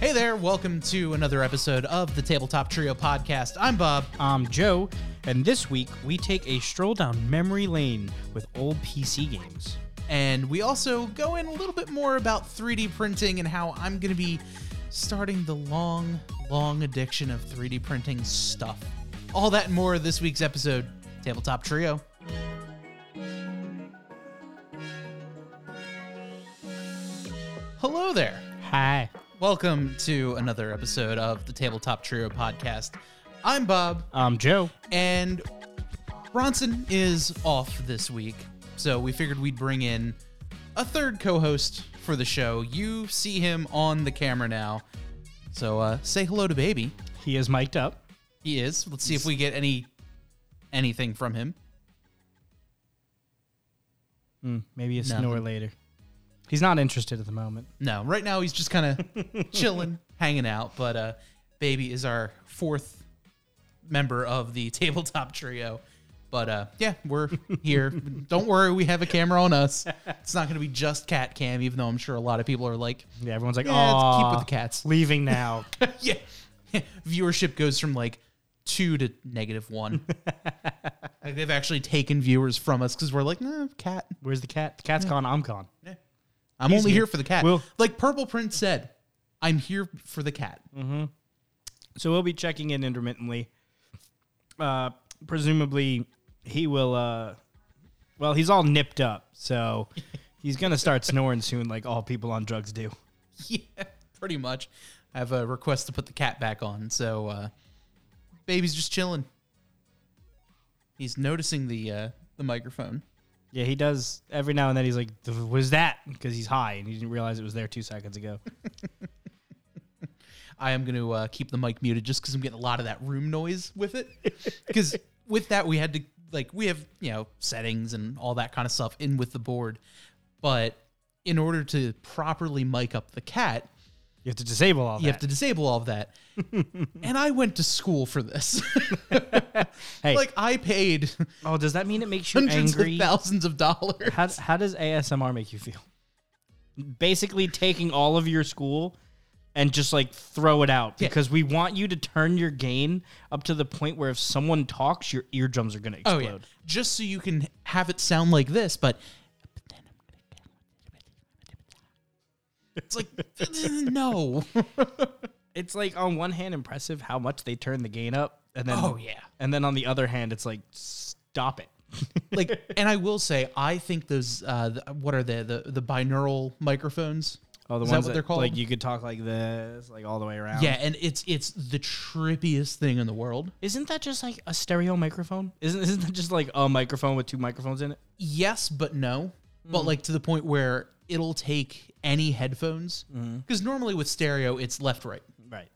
Hey there, welcome to another episode of the Tabletop Trio podcast. I'm Bob. I'm Joe, and this week we take a stroll down memory lane with old PC games. And we also go in a little bit more about 3D printing and how I'm going to be starting the long, long addiction of 3D printing stuff. All that and more this week's episode, Tabletop Trio. Hello there. Hi. Welcome to another episode of the Tabletop Trio podcast. I'm Bob, I'm Joe. and Bronson is off this week, so we figured we'd bring in a third co-host for the show. You see him on the camera now, so uh, say hello to Baby. He is mic'd up. He is. Let's see if we get any anything from him. Hmm, maybe a snore later. He's not interested at the moment. No, right now he's just kind of chilling, hanging out. But uh, Baby is our fourth member of the tabletop trio. But uh, yeah, we're here. Don't worry, we have a camera on us. It's not going to be just cat cam, even though I'm sure a lot of people are like, Yeah, everyone's like, Yeah, oh, keep with the cats." Leaving now. yeah. Viewership goes from like two to negative one. like they've actually taken viewers from us because we're like, nah, cat. Where's the cat? The cat's gone. I'm gone. I'm He's only here. here for the cat. Well- like Purple Prince said, I'm here for the cat. So we'll be checking in intermittently. Uh, presumably, he will. Uh, well, he's all nipped up, so he's gonna start snoring soon, like all people on drugs do. Yeah, pretty much. I have a request to put the cat back on, so uh, baby's just chilling. He's noticing the uh, the microphone. Yeah, he does every now and then. He's like, was that?" Because he's high and he didn't realize it was there two seconds ago. I am going to uh, keep the mic muted just because I'm getting a lot of that room noise with it. Because with that, we had to like we have you know settings and all that kind of stuff in with the board, but in order to properly mic up the cat, You have to disable all that. you that. have to disable all of that. and I went to school for this. hey, like I paid oh, does that mean it makes you hundreds angry? of thousands of dollars. How, how does ASMR make you feel? Basically, taking all of your school and just like throw it out Yeah. because we want you to turn your gain up to the point where if someone talks, your eardrums are going to Oh explode. yeah, just so you can have it sound like this, but. It's like no. It's like on one hand impressive how much they turn the gain up, and then Oh, yeah. and then on the other hand, it's like stop it. like and I will say I think those uh the, what are they the the binaural microphones? Oh, the Is that ones what they're called? Like you could talk like this, like all the way around. Yeah, and it's it's the trippiest thing in the world. Isn't that just like a stereo microphone? Isn't isn't that just like a microphone with two microphones in it? Yes, but no. But like to the point where it'll take any headphones mm-hmm. because normally with stereo it's left right. Right.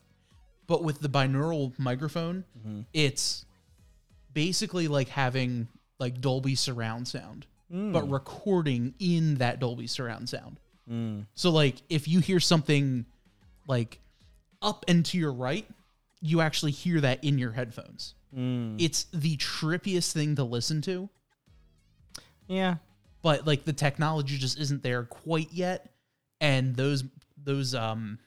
but with the binaural microphone, mm-hmm. it's basically like having like Dolby surround sound, mm. but recording in that Dolby surround sound. Mm. So like if you hear something like up and to your right, you actually hear that in your headphones. Mm. It's the trippiest thing to listen to, Yeah. but like the technology just isn't there quite yet, and those those um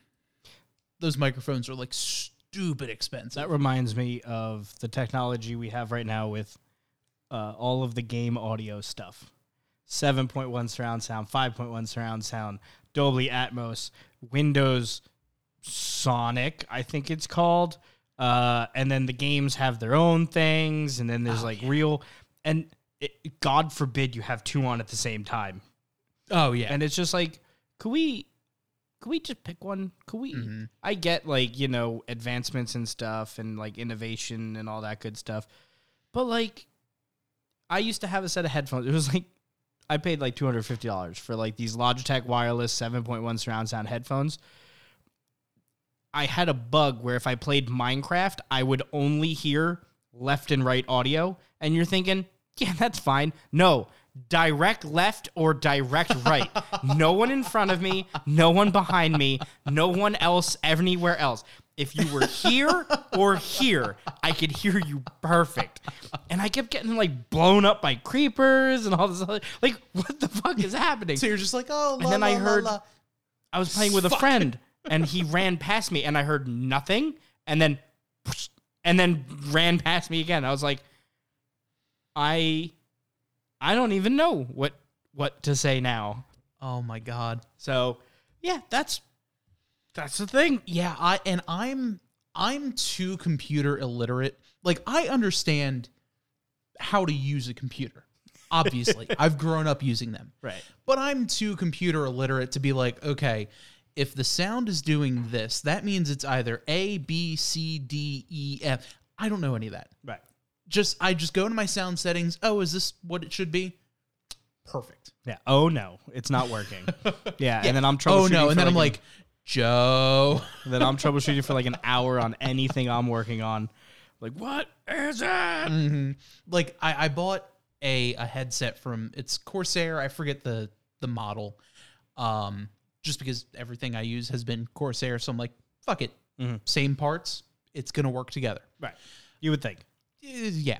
those microphones are like stupid expensive. That reminds me of the technology we have right now with uh, all of the game audio stuff. 7.1 surround sound, 5.1 surround sound, Dolby Atmos, Windows Sonic, I think it's called. Uh, and then the games have their own things, and then there's like real. And it, God forbid you have two on at the same time. oh yeah, And it's just like, could we could we just pick one? Could we mm-hmm. I get like, you know, advancements and stuff and like innovation and all that good stuff. But like I used to have a set of headphones. It was like I paid like two hundred fifty dollars for like these Logitech wireless seven point one surround sound headphones. I had a bug where if I played Minecraft, I would only hear left and right audio. And you're thinking, yeah, that's fine. No, direct left or direct right. no one in front of me, no one behind me, no one else anywhere else. If you were here or here, I could hear you perfect. And I kept getting like blown up by creepers and all this other like what the fuck is happening? So you're just like, oh, And then I heard I was playing with a friend and he ran past me and I heard nothing and then and then ran past me again. I was like I I don't even know what what to say now. Oh my god. So, yeah, that's that's the thing. Yeah, I and I'm I'm too computer illiterate. Like I understand how to use a computer. Obviously, I've grown up using them. Right. But I'm too computer illiterate to be like, okay, if the sound is doing this, that means it's either A, B, C, D, E, F. I don't know any of that. Right. Just I just go to my sound settings. Oh, is this what it should be? Perfect. Yeah. Oh no, it's not working. yeah, and then I'm troubleshooting. Oh no, for and then I'm an- like, Joe. then I'm troubleshooting for like an hour on anything I'm working on. Like, what is it? hmm Like I, I bought a a headset from it's Corsair. I forget the the model. Um, just because everything I use has been Corsair, so I'm like, fuck it. Mhm. Same parts. It's gonna work together. Right. You would think. Yeah.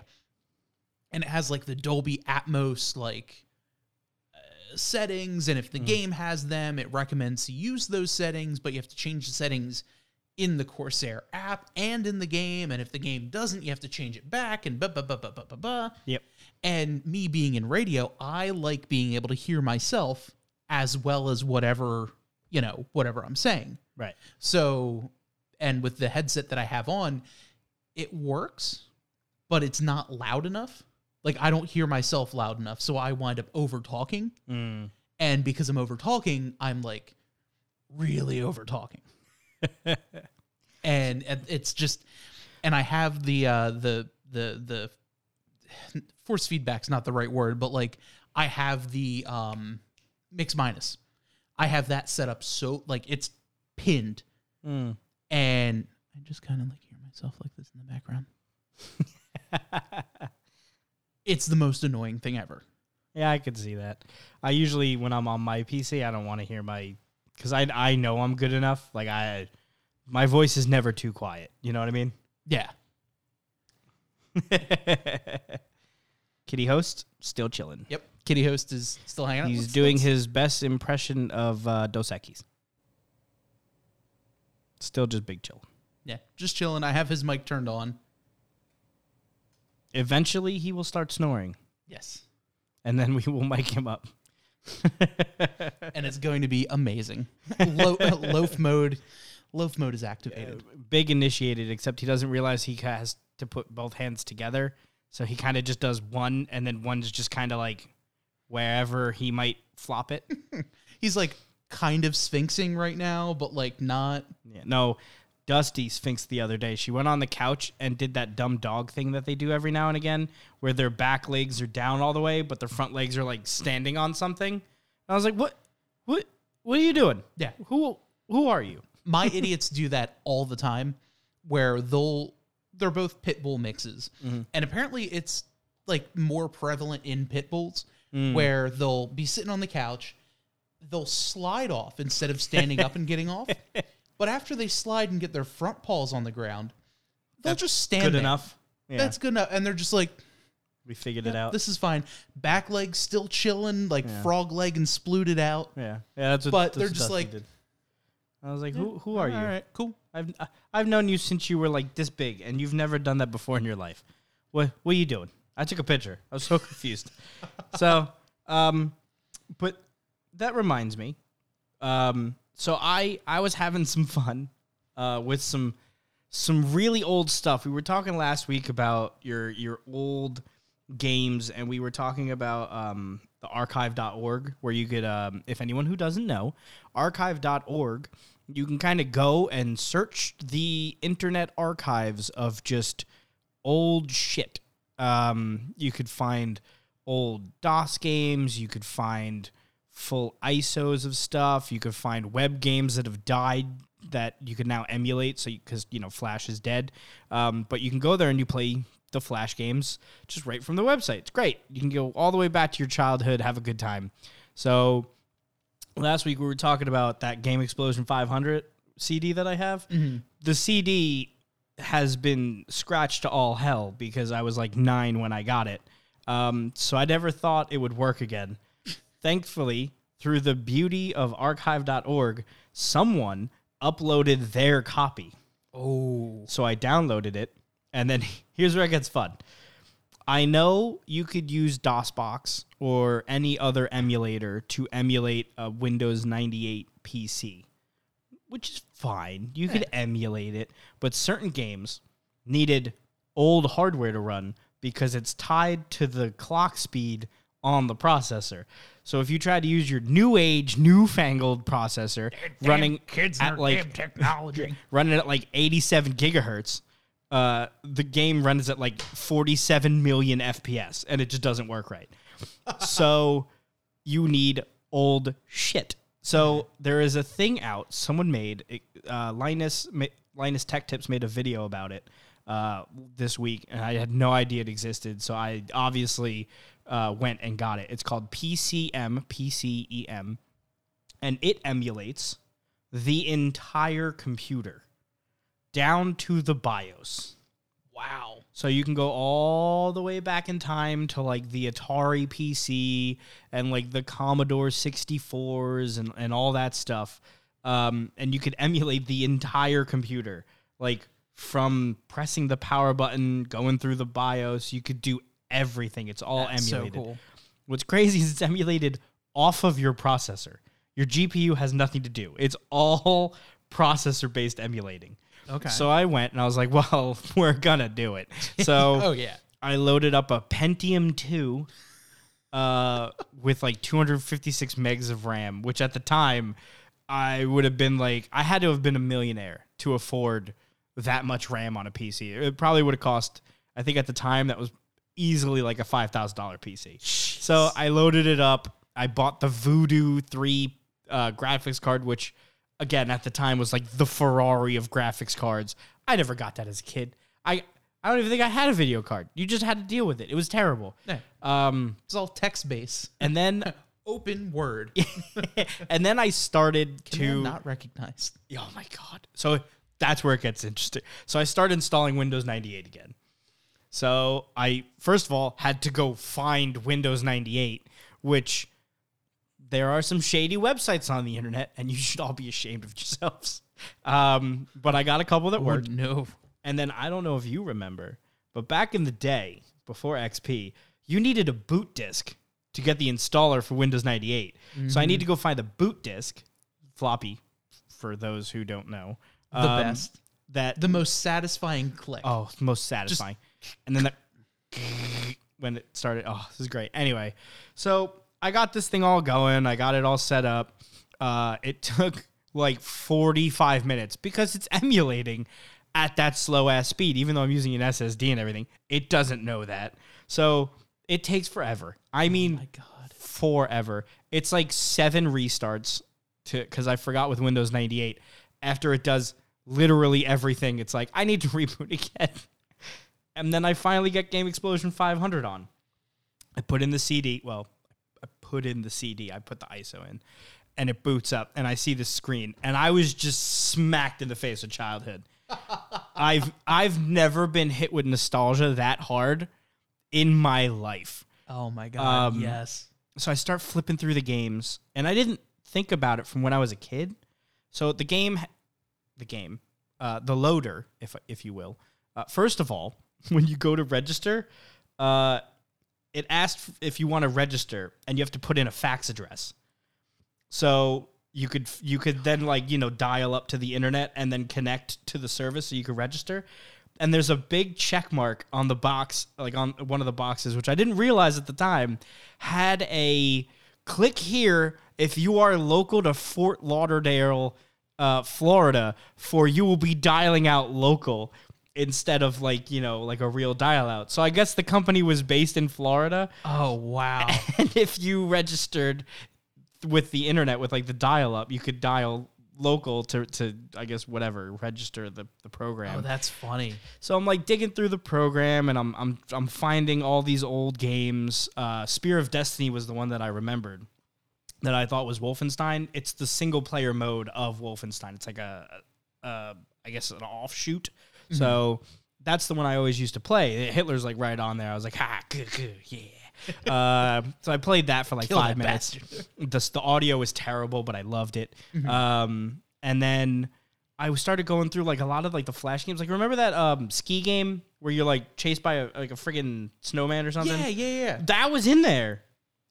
And it has like the Dolby Atmos like uh, settings, and if the game has them, it recommends to use those settings, but you have to change the settings in the Corsair app and in the game. And if the game doesn't, you have to change it back and blah blah blah blah blah blah blah. Yep. And me being in radio, I like being able to hear myself as well as whatever, you know, whatever I'm saying. Right. So, and with the headset that I have on, it works, but it's not loud enough. Like I don't hear myself loud enough, so I wind up over talking. Mm. And because I'm over talking, I'm like really over talking. and it's just and I have the uh the the the force feedback's not the right word, but like I have the um mix minus. I have that set up so like it's pinned Mm. and I just kind of like hear myself like this in the background. It's the most annoying thing ever. Yeah, I could see that. I usually when I'm on my PC, I don't want to hear my because I I know I'm good enough. Like I, my voice is never too quiet. You know what I mean? Yeah. Kitty host still chilling. Yep. Kitty Host is still hanging out. He's Let's- doing let's- his best impression of uh, Dos Equis. Still just big chill. Yeah, just chilling. I have his mic turned on. Eventually, he will start snoring, Yes. and then we will mic him up. And it's going to be amazing. Lo- uh, loaf mode. Loaf mode is activated. Uh, big initiated, except he doesn't realize he has to put both hands together. So he kind of just does one, and then one's just kind of like wherever he might flop it. He's like kind of sphinxing right now, but like not. Yeah, no, Dusty Sphinx the other day. She went on the couch and did that dumb dog thing that they do every now and again, where their back legs are down all the way, but their front legs are like standing on something. And I was like, "What? What? What are you doing? Yeah. Who? Who are you?" My idiots do that all the time, where they'll they're both pit bull mixes, mm-hmm. and apparently it's like more prevalent in pit bulls, mm. where they'll be sitting on the couch, they'll slide off instead of standing up and getting off. But after they slide and get their front paws on the ground, they'll just stand Good there. enough. Yeah, That's good enough, and they're just like, we figured it out. "This is fine." Back leg still chilling, like frog leg and splooted out. yeah, yeah. That's what. But that's they're just like-. I was like, "Who? Who are you?" All right, cool. I've I've known you since you were like this big, and you've never done that before in your life. What what are you doing? I took a picture. I was so confused. so, um, but that reminds me. Um, so I I was having some fun, uh, with some some really old stuff. We were talking last week about your your old games, and we were talking about um the archive.org, where you could, um, if anyone who doesn't know, archive.org, you can kind of go and search the internet archives of just old shit. Um, you could find old DOS games. You could find full ISOs of stuff. You could find web games that have died that you can now emulate. So because you, know Flash is dead, um, but you can go there and you play the Flash games just right from the website. It's great. You can go all the way back to your childhood, have a good time. So last week we were talking about that Game Explosion 500 CD that I have. The CD has been scratched to all hell because I was like nine when I got it. Um, so I never thought it would work again. Thankfully, through the beauty of archive.org, someone uploaded their copy. Oh. So I downloaded it, and then here's where it gets fun. I know you could use DOSBox or any other emulator to emulate a Windows 98 PC, which is fine. You could emulate it, but certain games needed old hardware to run because it's tied to the clock speed on the processor. So if you try to use your new age, newfangled processor running kids at like technology. running at like 87 gigahertz, uh, the game runs at like 47 million FPS, and it just doesn't work right. so you need old shit. So there is a thing out someone made. Uh, Linus Linus Tech Tips made a video about it uh, this week, and I had no idea it existed. So I obviously uh, went and got it. It's called PCM PCEM, and it emulates the entire computer down to the BIOS. Wow. So you can go all the way back in time to like the Atari PC and like the Commodore 64s and, and all that stuff. Um, and you could emulate the entire computer, like from pressing the power button, going through the BIOS. You could do everything. It's all That's so emulated. cool. What's crazy is it's emulated off of your processor. Your GPU has nothing to do. It's all processor based emulating. Okay. So I went and I was like, well, we're gonna do it. So oh yeah. I loaded up a Pentium 2 uh, with like 256 megs of RAM, which at the time I would have been like, I had to have been a millionaire to afford that much RAM on a PC. It probably would have cost, I think at the time, that was easily like a $5,000 PC. So I loaded it up. I bought the Voodoo 3 uh, graphics card, which again at the time was like the Ferrari of graphics cards. I never got that as a kid. I I don't even think I had a video card. You just had to deal with it. It was terrible. Yeah. Um, It's all text based. and then Open word. and then I started to to not recognize. oh my god. So that's where it gets interesting. So I started installing Windows 98 again. So I first of all had to go find Windows 98, which there are some shady websites on the internet, and you should all be ashamed of yourselves. Um, but I got a couple that Or worked. no. And then I don't know if you remember, but back in the day, before XP, you needed a boot disk to get the installer for Windows 98. So I need to go find a boot disk, floppy, for those who don't know. The um, best. That The most satisfying click. oh, most satisfying. And then that when it started, oh, this is great. Anyway, so I got this thing all going. I got it all set up. Uh, it took like 45 minutes because it's emulating at that slow ass speed, even though I'm using an SSD and everything. It doesn't know that. So it takes forever. I mean, my God. forever. It's like seven restarts to because I forgot with Windows 98. After it does literally everything, it's like I need to reboot again. And then I finally get Game Explosion 500 on. I put in the CD. Well, I put in the CD. I put the ISO in, and it boots up, and I see the screen, and I was just smacked in the face with childhood. I've I've never been hit with nostalgia that hard in my life Oh my God. Um, yes. so I start flipping through the games, and I didn't think about it from when I was a kid. So the game, the game, uh, the loader, if if you will. Uh, first of all, when you go to register, uh, it asks if you want to register, and you have to put in a fax address. So you could you could then like you know dial up to the internet and then connect to the service so you could register. And there's a big check mark on the box, like on one of the boxes, which I didn't realize at the time, had a click here if you are local to Fort Lauderdale, uh, Florida, for you will be dialing out local instead of like you know like a real dial out. So I guess the company was based in Florida, Oh wow. and if you registered with the internet with like the dial up, you could dial local to to I guess whatever register the the program. Oh, that's funny. So I'm like digging through the program and I'm I'm I'm finding all these old games. Uh, Spear of Destiny was the one that I remembered that I thought was Wolfenstein. It's the single player mode of Wolfenstein. It's like a, a I guess an offshoot. So that's the one I always used to play. Hitler's like right on there. I was like, ha, good, good, yeah. uh, so I played that for like Kill five minutes. The, the audio was terrible, but I loved it. Um, and then I started going through like a lot of like the flash games. Like remember that um, ski game where you're like chased by a, like a friggin' snowman or something? Yeah, yeah, yeah. That was in there.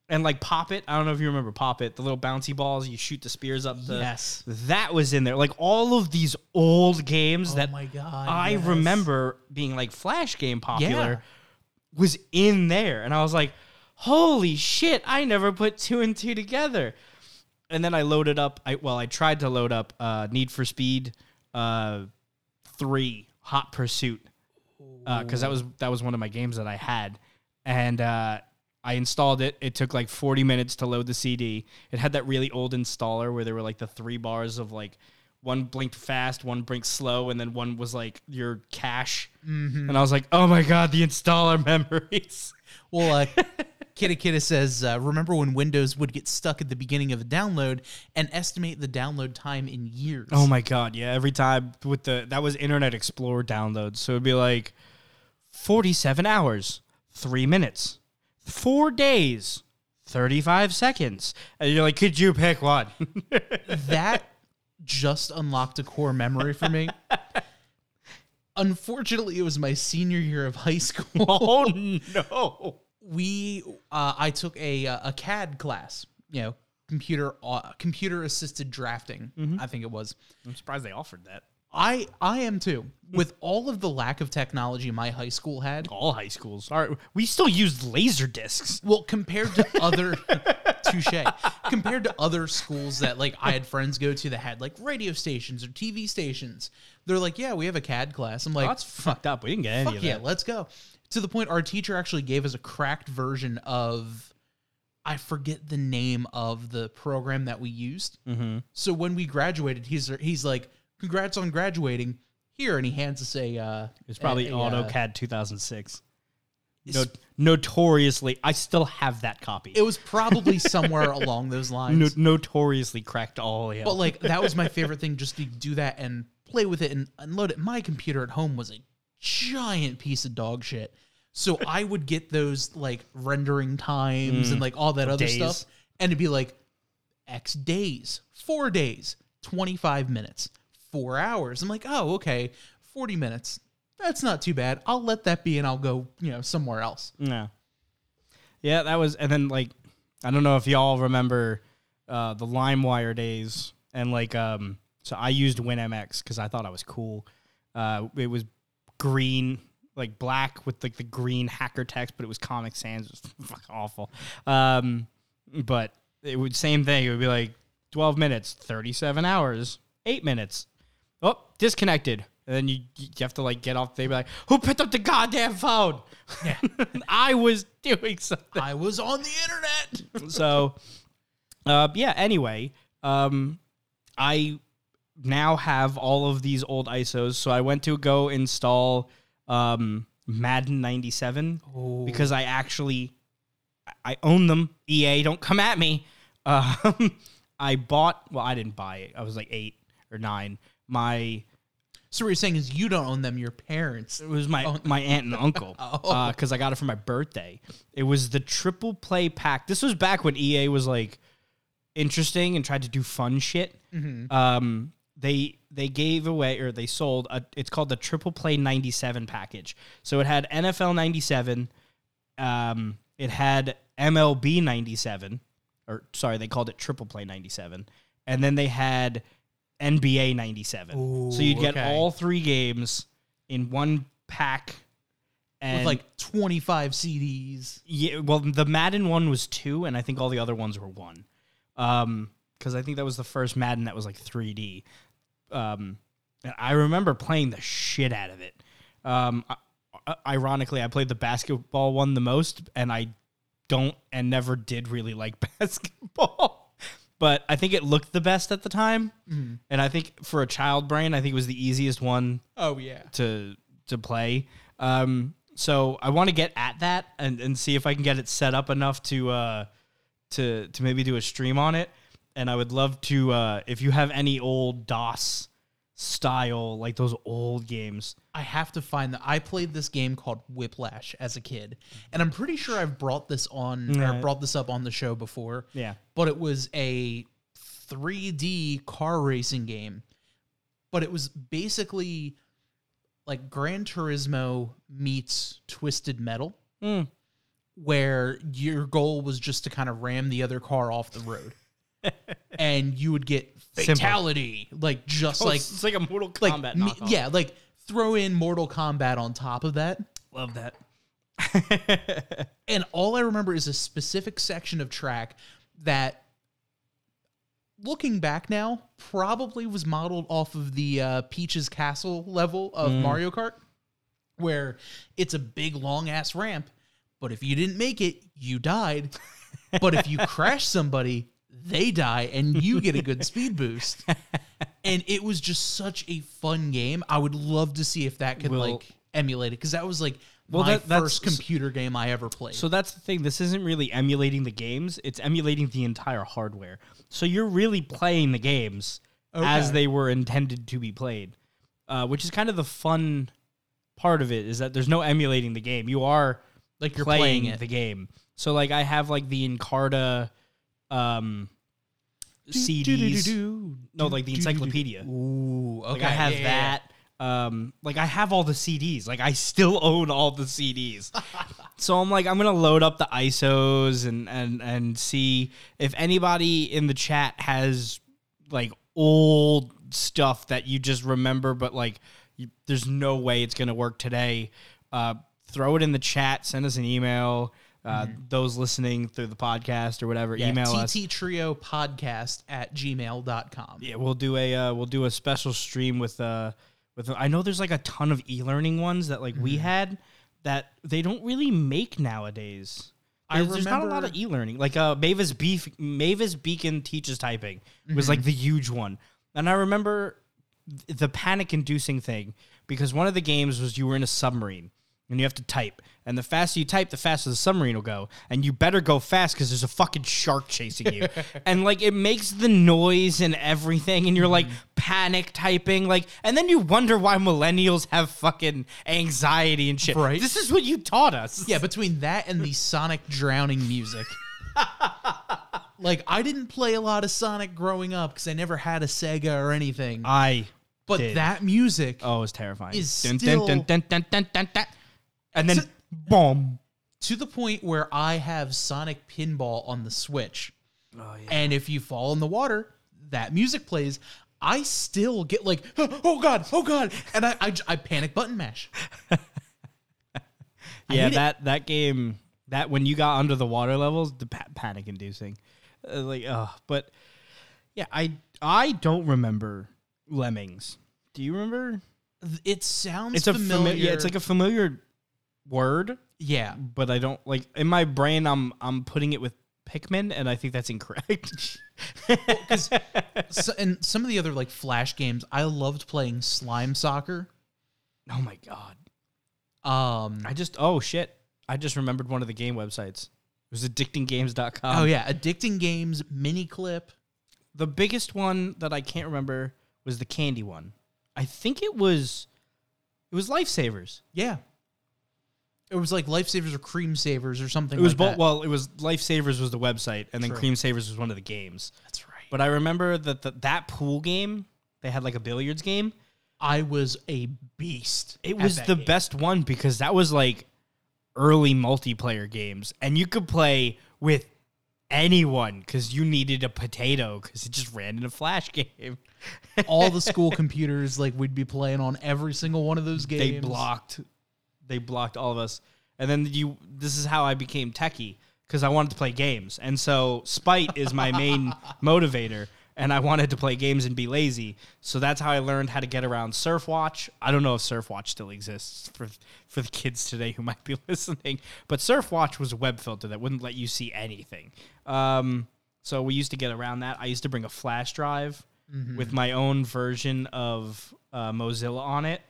And like Pop It, I don't know if you remember Pop It, the little bouncy balls, you shoot the spears up the Yes. That was in there. Like all of these old games that oh my god. I yes. remember being like flash game popular Yeah. was in there. And I was like, holy shit, I never put two and two together. And then I loaded up I well, I tried to load up uh Need for Speed uh three Hot Pursuit. because that was that was one of my games that I had, and uh, I installed it. It took like 40 minutes to load the CD. It had that really old installer where there were like the three bars of like one blinked fast, one blinked slow, and then one was like your cache. And I was like, oh my god, the installer memories. Well, uh, Kitty Kitty says, uh, remember when Windows would get stuck at the beginning of a download and estimate the download time in years? Oh my god, yeah. Every time with the that was Internet Explorer downloads, so it'd be like 47 hours, three minutes, four days, 35 seconds, and you're like, could you pick one? that just unlocked a core memory for me. Unfortunately, it was my senior year of high school. oh no! we uh, I took a uh, a CAD class, you know, computer uh, computer assisted drafting. I think it was. I'm surprised they offered that. I I am too. With all of the lack of technology my high school had, All high schools are. We still used laser discs. well, compared to other touche, compared to other schools that like I had friends go to that had like radio stations or TV stations, they're like, yeah, we have a CAD class. I'm like, That's fucked up. We didn't get any Fuck of yeah, let's go. To the point, our teacher actually gave us a cracked version of, I forget the name of the program that we used. Mm-hmm. So when we graduated, he's he's like, "Congrats on graduating." Here, and he hands us a. Uh, It's probably a- a, uh, AutoCAD 2006. No, notoriously, I still have that copy. It was probably somewhere along those No, lines. notoriously cracked all the But like that was my favorite thing, just to do that and play with it and unload it. My computer at home was a giant piece of dog shit. So I would get those like rendering times and like all that other Days. stuff, and it'd be like X days, four days, twenty five minutes, four hours. I'm like, oh okay, forty minutes. That's not too bad. I'll let that be, and I'll go, you know, somewhere else. No. Yeah, that was, and then like, I don't know if y'all remember uh, the LimeWire days, and like, um, so I used WinMX because I thought I was cool. Uh, it was green, like black with like the green hacker text, but it was Comic Sans. It was fucking awful. Um, but it would same thing. It would be like twelve minutes, thirty-seven hours, eight minutes. Oh, disconnected. And then you you have to like get off. They'd be like, "Who picked up the goddamn phone?" Yeah. I was doing something. I was on the internet. So, uh, yeah. Anyway, um, I now have all of these old ISOs. So I went to go install um, Madden '97 because I actually I own them. EA, don't come at me. Um, I bought. Well, I didn't buy it. I was like eight or nine. My So what you're saying is you don't own them, your parents. It was my my aunt and uncle Oh. because I got it for my birthday. It was the triple play pack. This was back when EA was like interesting and tried to do fun shit. Um, they they gave away or they sold a. It's called the triple play ninety seven package. So it had NFL ninety seven. Um, it had MLB ninety seven, or sorry, they called it triple play ninety seven, and then they had NBA ninety seven. so you'd get okay. all three games in one pack. And with like 25 CDs. yeah, well, the Madden one was two, and I think all the other ones were one. Um, because I think that was the first Madden that was like 3D. Um, and I remember playing the shit out of it. Um, I- ironically, I played the basketball one the most, and I don't and never did really like basketball. But I think it looked the best at the time. And I think for a child brain, I think it was the easiest one Oh yeah. to to play. Um, so I want to get at that and, and see if I can get it set up enough to uh, to to maybe do a stream on it. And I would love to uh, if you have any old DOS style like those old games. I have to find that. I played this game called Whiplash as a kid, and I'm pretty sure I've brought this on or Right. brought this up on the show before. Yeah. but it was a 3D car racing game. But it was basically like Gran Turismo meets Twisted Metal, Mm. where your goal was just to kind of ram the other car off the road. And you would get fatality, like just Oh, like it's like a Mortal like Kombat. me- knockoff. yeah, like throw in Mortal Kombat on top of that. love that. And all I remember is a specific section of track that, looking back now, probably was modeled off of the uh, Peach's Castle level of Mario Kart, where it's a big, long ass ramp. But if you didn't make it, you died. but if you crash somebody, they die and you get a good speed boost. And it was just such a fun game. I would love to see if that could Well- like emulate it because that was like Well, my that- that's- first computer game I ever played. So that's the thing. This isn't really emulating the games; it's emulating the entire hardware. So you're really playing the games as Okay. they were intended to be played, uh, which is kind of the fun part of it. Is that there's no emulating the game; you are like you're playing, playing, it. the game. So like I have like the Encarta um, CDs. No, like the encyclopedia. Ooh, okay. Like I have yeah, yeah, that. Um, like I have all the CDs. Like I still own all the CDs. so I'm like, I'm gonna load up the ISOs and and and see if anybody in the chat has like old stuff that you just remember, but like you, there's no way it's gonna work today. Uh, throw it in the chat. Send us an email. Uh, Those listening through the podcast or whatever, Yeah, email us. Trio Podcast at gmail.com. Yeah, we'll do a uh, we'll do a special stream with uh with I know there's like a ton of e-learning ones that like Mm-hmm. we had that they don't really make nowadays. I There's, there's not a lot of e-learning. Like uh Mavis Beef Mavis Beacon teaches typing was Mm-hmm. like the huge one. And I remember th- the panic inducing thing because one of the games was you were in a submarine and you have to type. And the faster you type, the faster the submarine will go. And you better go fast because there's a fucking shark chasing you. and like it makes the noise and everything, and you're like panic typing, like, and then you wonder why millennials have fucking anxiety and shit. Right. This is what you taught us. Yeah, between that and the Sonic drowning music. like, I didn't play a lot of Sonic growing up because I never had a Sega or anything. I. but did. that music, Oh, it's terrifying. is Dun, still- dun, dun, and then So- boom. to the point where I have Sonic Pinball on the Switch. Oh yeah. And if you fall in the water, that music plays. I still get like, oh god, oh god, and I I, I panic button mash. Yeah, hate it. that that game that when you got under the water levels, the pa- panic inducing. Uh, like, uh, but yeah, I I don't remember lemmings. Do you remember? It sounds It's a familiar. familiar. Yeah, it's like a familiar word, yeah. but I don't like in my brain. I'm I'm putting it with Pikmin, and I think that's incorrect. So, and some of the other like flash games, I loved playing Slime Soccer. oh my god! Um, I just oh shit! I just remembered one of the game websites. It was addictinggames.com. oh yeah, addicting games, Miniclip. The biggest one that I can't remember was the candy one. I think it was it was Lifesavers. Yeah, it was like Lifesavers or Creme Savers or something. It was like both that. well, it was Lifesavers was the website and then True. Cream Savers was one of the games. That's right. But I remember that the, that pool game, they had like a billiards game. I was a beast. It at was that the game. best one because that was like early multiplayer games and you could play with anyone cuz you needed a potato cuz it just ran in a flash game. All the school computers, like we'd be playing on every single one of those games. they blocked they blocked all of us. And then you this is how i became techie because i wanted to play games. And so spite is my main motivator and i wanted to play games and be lazy. So that's how i learned how to get around surfwatch i don't know if surfwatch still exists for for the kids today who might be listening but surfwatch was a web filter that wouldn't let you see anything. Um so we used to get around that. I used to bring a flash drive Mm-hmm. with my own version of uh, Mozilla on it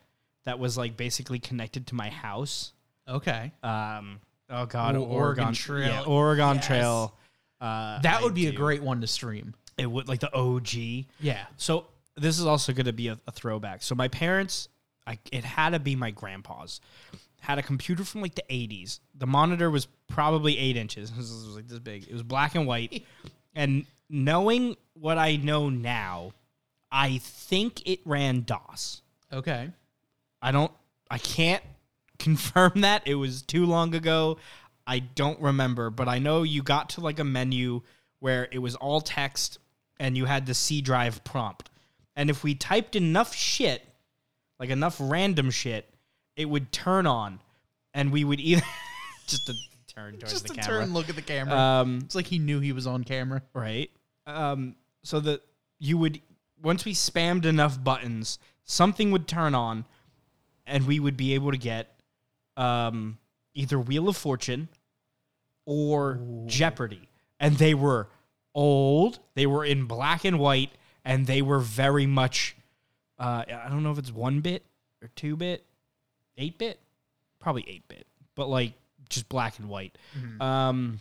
that was like basically connected to my house. Okay. Um, oh God, Ooh, Oregon, Oregon Trail. yeah, Oregon Yes. Trail. Uh, That I would be a great one to stream. It would like the OG. Yeah. So this is also going to be a, a throwback. So my parents, I, it had to be my grandpa's, had a computer from like the 80s. The monitor was probably eight inches. It was like this big. It was black and white. and knowing what I know now, I think it ran DOS. Okay. I don't, I can't confirm that. It was too long ago. I don't remember, but I know you got to like a menu where it was all text and you had the C drive prompt. And if we typed enough shit, like enough random shit, it would turn on and we would either just to turn towards Just the camera. turn, look at the camera. Um, it's like he knew he was on camera. right? Um, so that you would once we spammed enough buttons, something would turn on, and we would be able to get um, either Wheel of Fortune or Jeopardy, and they were old. They were in black and white, and they were very much. Uh, I don't know if it's one bit or two bit, eight bit, probably eight bit, but like just black and white. Um,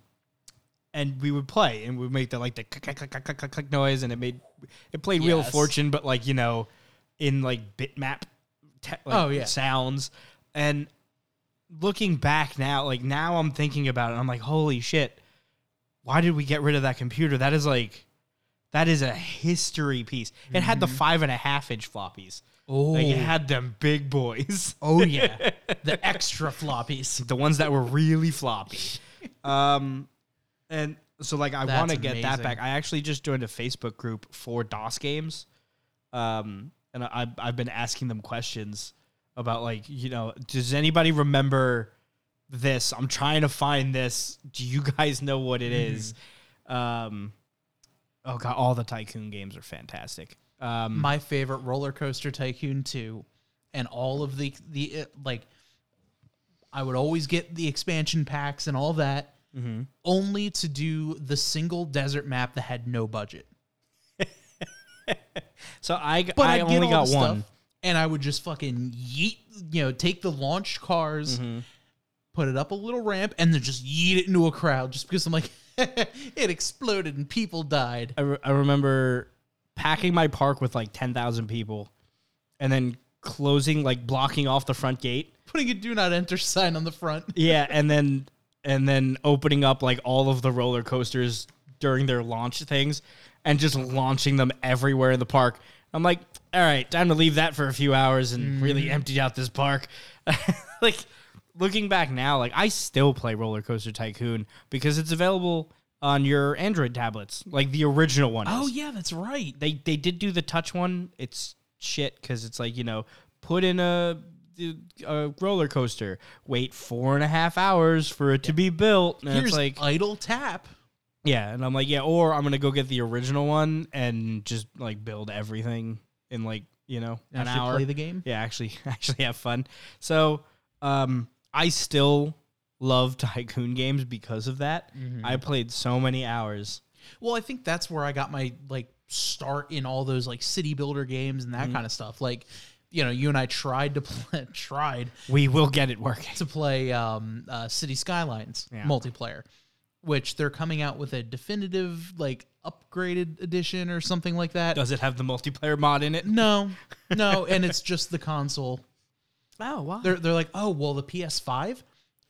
and we would play and we would make the like the click click click click click, click, click noise and it made it played Wheel of Fortune but like you know in like bitmap te- like, Oh, yeah. sounds and looking back now like now I'm thinking about it I'm like holy shit why did we get rid of that computer that is like that is a history piece it had the five and a half inch floppies Oh. like it had them big boys oh yeah. the extra floppies. the ones that were really floppy. Um, and so like I want to get that back. I actually just joined a Facebook group for DOS games, um, and I, I've been asking them questions about like you know does anybody remember this? I'm trying to find this. Do you guys know what it is? Um, oh god, all the tycoon games are fantastic. Um, My favorite roller coaster tycoon 2 and all of the the uh, like I would always get the expansion packs and all that Mm-hmm. only to do the single desert map that had no budget. so I But I I'd only got one. stuff and I would just fucking yeet, you know, take the launch cars, Mm-hmm. put it up a little ramp, and then just yeet it into a crowd just because I'm like, it exploded and people died. I, re- I remember packing my park with like 10,000 people and then closing, like blocking off the front gate. Putting a do not enter sign on the front. Yeah. And then, and then opening up like all of the roller coasters during their launch things and just launching them everywhere in the park. I'm like, all right, time to leave that for a few hours and mm-hmm. really empty out this park. like, looking back now, like I still play Roller Coaster Tycoon because it's available on your Android tablets, like the original one. Oh is yeah, that's right. they they did do the touch one. It's shit because it's like you know put in a, a roller coaster, wait four and a half hours for it to be built, and Here's it's like idle tap. Yeah, and I'm like yeah, or I'm gonna go get the original one and just like build everything in like you know an Actually hour. play the game. yeah, actually actually have fun. So um, I still love tycoon games because of that. I played so many hours. Well, I think that's where I got my like start in all those like city builder games and that Mm-hmm. kind of stuff. Like, you know, you and I tried to play, tried We will get it working. to play um, uh, City Skylines Yeah. multiplayer, which they're coming out with a definitive like upgraded edition or something like that. Does it have the multiplayer mod in it? No, no, and it's just the console. Oh wow. They're they're like, oh well, the PS5,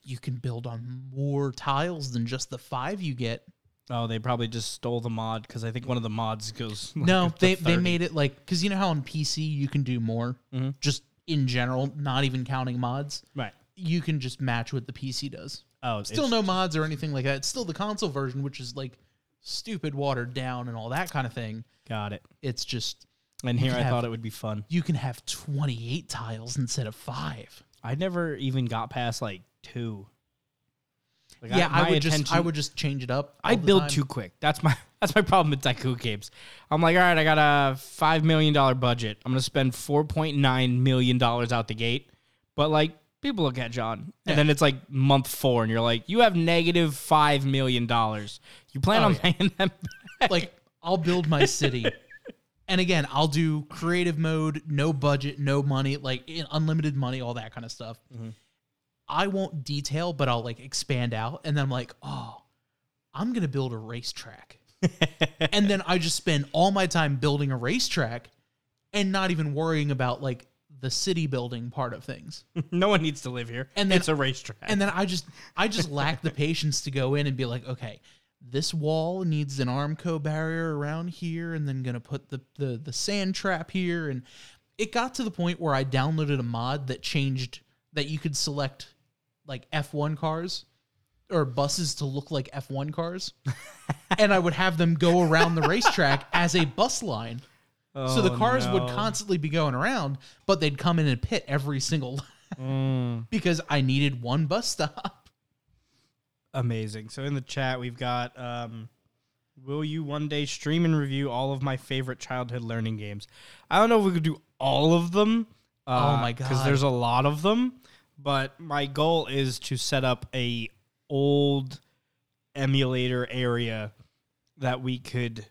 you can build on more tiles than just the five you get. Oh, they probably just stole the mod because I think one of the mods goes. like, No, they they made it like because you know how on PC you can do more, Mhm. just in general, not even counting mods. right. You can just match what the PC does. Oh, Still no mods or anything like that. It's still the console version, which is like stupid, watered down, and all that kind of thing. Got it. It's just And here can I have- thought it would be fun. you can have twenty eight tiles instead of five. I never even got past like two. Like, yeah, I, my would just I attention- would just change it up. I the build time. too quick. That's my that's my problem with tycoon games. I'm like, all right, I got a five million dollar budget. I'm gonna spend four point nine million dollars out the gate. But like people look at John, Yeah. and then it's like month four, and you're like, you have negative five million dollars. You plan Oh, on yeah. paying them? like I'll build my city. And again, I'll do creative mode, no budget, no money, like in- unlimited money, all that kind of stuff. Mm-hmm. I won't detail, but I'll like expand out. And then I'm like, oh, I'm going to build a racetrack. and then I just spend all my time building a racetrack and not even worrying about like the city building part of things. no one needs to live here. And then- it's a racetrack. And then I just I just lack the patience to go in and be like, okay, this wall needs an Armco barrier around here, and then gonna put the the the sand trap here. And it got to the point where I downloaded a mod that changed that you could select like F1 cars or buses to look like F1 cars. and I would have them go around the racetrack as a bus line. So the Oh, cars would constantly be going around, but they'd come in and pit every single Mm. because I needed one bus stop. Amazing. So in the chat we've got um will you one day stream and review all of my favorite childhood learning games? I don't know if we could do all of them. Oh my god. Because there's a lot of them. But my goal is to set up a old emulator area that we could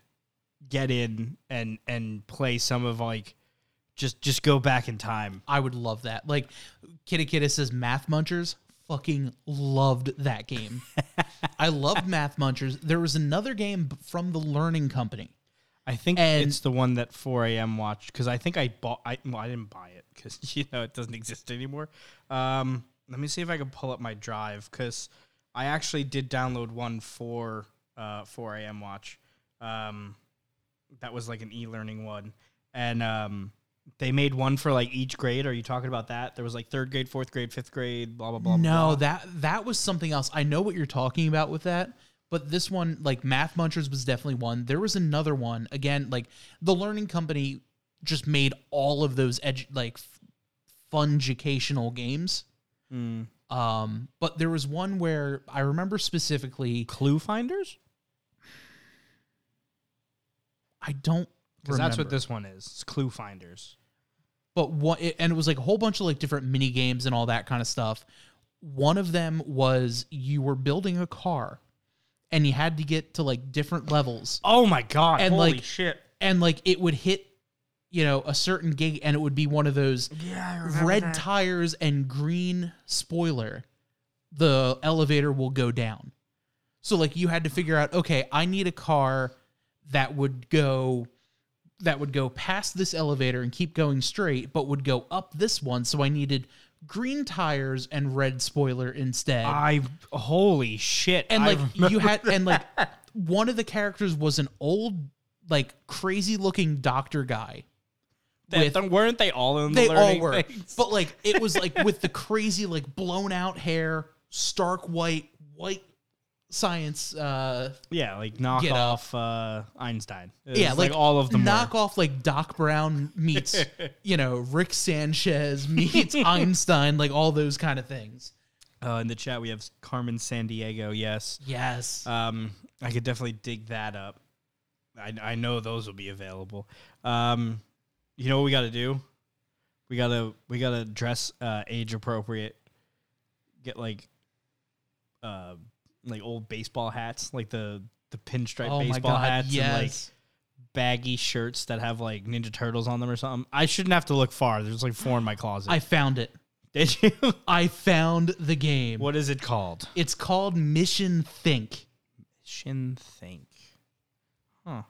get in and and play some of like just just go back in time. I would love that. Like Kitty Kitty says Math Munchers. Fucking loved that game. I loved Math Munchers. There was another game from the Learning Company. I think And- it's the one that 4am watched because I think I bought. I well, I didn't buy it because you know it doesn't exist anymore. Um, let me see if I can pull up my drive because I actually did download one for uh 4am watch. Um, that was like an e-learning one, and um, they made one for like each grade. Are you talking about that? There was like third grade, fourth grade, fifth grade, blah blah blah. no, blah. that that was something else. I know what you're talking about with that, but this one, like Math Munchers, was definitely one. There was another one. Again, like the Learning Company just made all of those edu- like f- fun educational games. Mm. Um, but there was one where I remember specifically. ClueFinders. I don't Because that's what this one is. It's ClueFinders. but what it, and it was like a whole bunch of like different mini games and all that kind of stuff one of them was you were building a car and you had to get to like different levels Oh my god! And, holy like, shit! and like it would hit you know a certain gate and it would be one of those Yeah, red tires and green spoiler the elevator will go down so like you had to figure out okay i need a car that would go that would go past this elevator and keep going straight but would go up this one so i needed green tires and red spoiler instead I holy shit! and like you had and like one of the characters was an old like crazy looking doctor guy that. with- weren't they all in the they all were things? but like it was like with the crazy like blown out hair stark white white science uh yeah, like knock Get off uh, Einstein. It yeah was, like, all of them. knock were. off like doc brown meets you know rick sanchez meets einstein like all those kind of things Uh, in the chat, we have Carmen Sandiego. Yes, yes um, I could definitely dig that up. I, I know those will be available. Um, you know what we got to do? We gotta we gotta dress uh, age appropriate. Get like uh like old baseball hats, like the the pinstripe oh baseball god hats, and like baggy shirts that have like Ninja Turtles on them or something. I shouldn't have to look far. There's like four in my closet. i found it Did you? i found the game what is it called? it's called mission think Mission Think. Huh.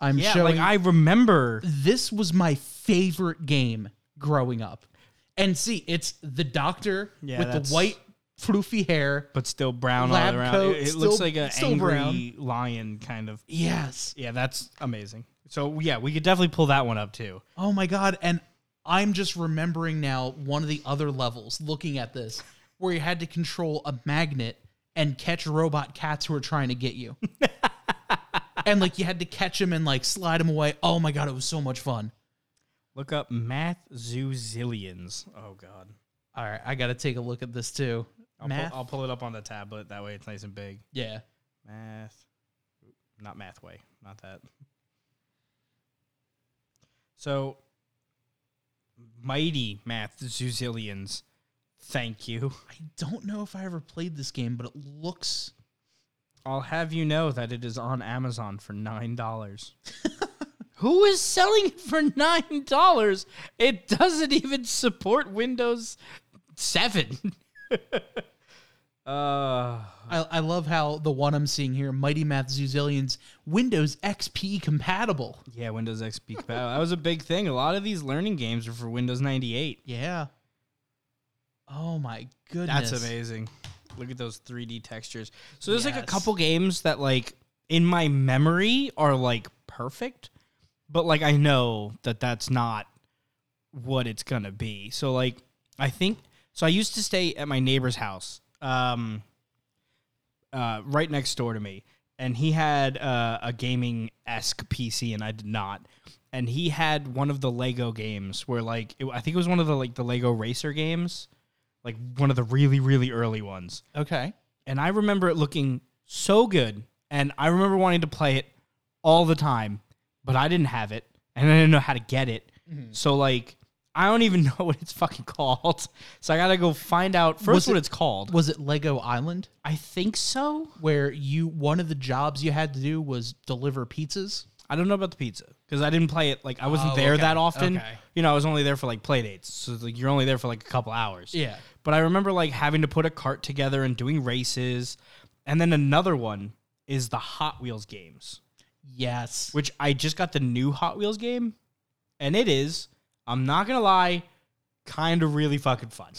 i'm yeah, showing like I remember. this was my favorite game growing up. And see, it's the doctor Yeah, with the white floofy hair. but still brown all around. coat, it it looks like an still angry lion kind of. Yes. Yeah, that's amazing. So yeah, we could definitely pull that one up too. Oh my god, and I'm just remembering now one of the other levels looking at this where you had to control a magnet and catch robot cats who were trying to get you. and like you had to catch them and like slide them away. Oh my god, it was so much fun. Look up Math Zoo Zillions. Oh god. All right, I got to take a look at this too. I'll Math. Pull, I'll pull it up on the tablet. That way it's nice and big. yeah. Math. Not Mathway. Not that. So, mighty Math Zoo Zillions. Thank you. I don't know if I ever played this game, but it looks I'll have you know that it is on Amazon for nine dollars. Who is selling it for nine dollars? It doesn't even support Windows Seven. uh, I, I love how the one I'm seeing here, Mighty Math Zoo Zillions, Windows XP compatible. yeah, Windows XP compatible. That was a big thing. A lot of these learning games are for Windows ninety eight. Yeah. Oh my goodness. That's amazing. Look at those 3D textures. So there's like a Yes. couple games that like in my memory are like perfect, but like I know that that's not what it's going to be. So like I think so I used to stay at my neighbor's house. Um uh right next door to me and he had uh, a gaming esque PC and I did not. And he had one of the Lego games where like it, I think it was one of the like the Lego racer games like one of the really really early ones Okay. and i remember it looking so good and i remember wanting to play it all the time but i didn't have it and i didn't know how to get it so like i don't even know what it's fucking called so i gotta go find out first Was what it- it's called Was it Lego Island i think so where you one of the jobs you had to do was deliver pizzas? i don't know about the pizza because i didn't play it like i wasn't Oh, there okay. that often Okay. you know i was only there for like play dates so it's like you're only there for like a couple hours Yeah. But I remember like having to put a cart together and doing races. And then another one is the Hot Wheels games, Yes. which I just got the new Hot Wheels game. And it is, I'm not going to lie, kind of really fucking fun.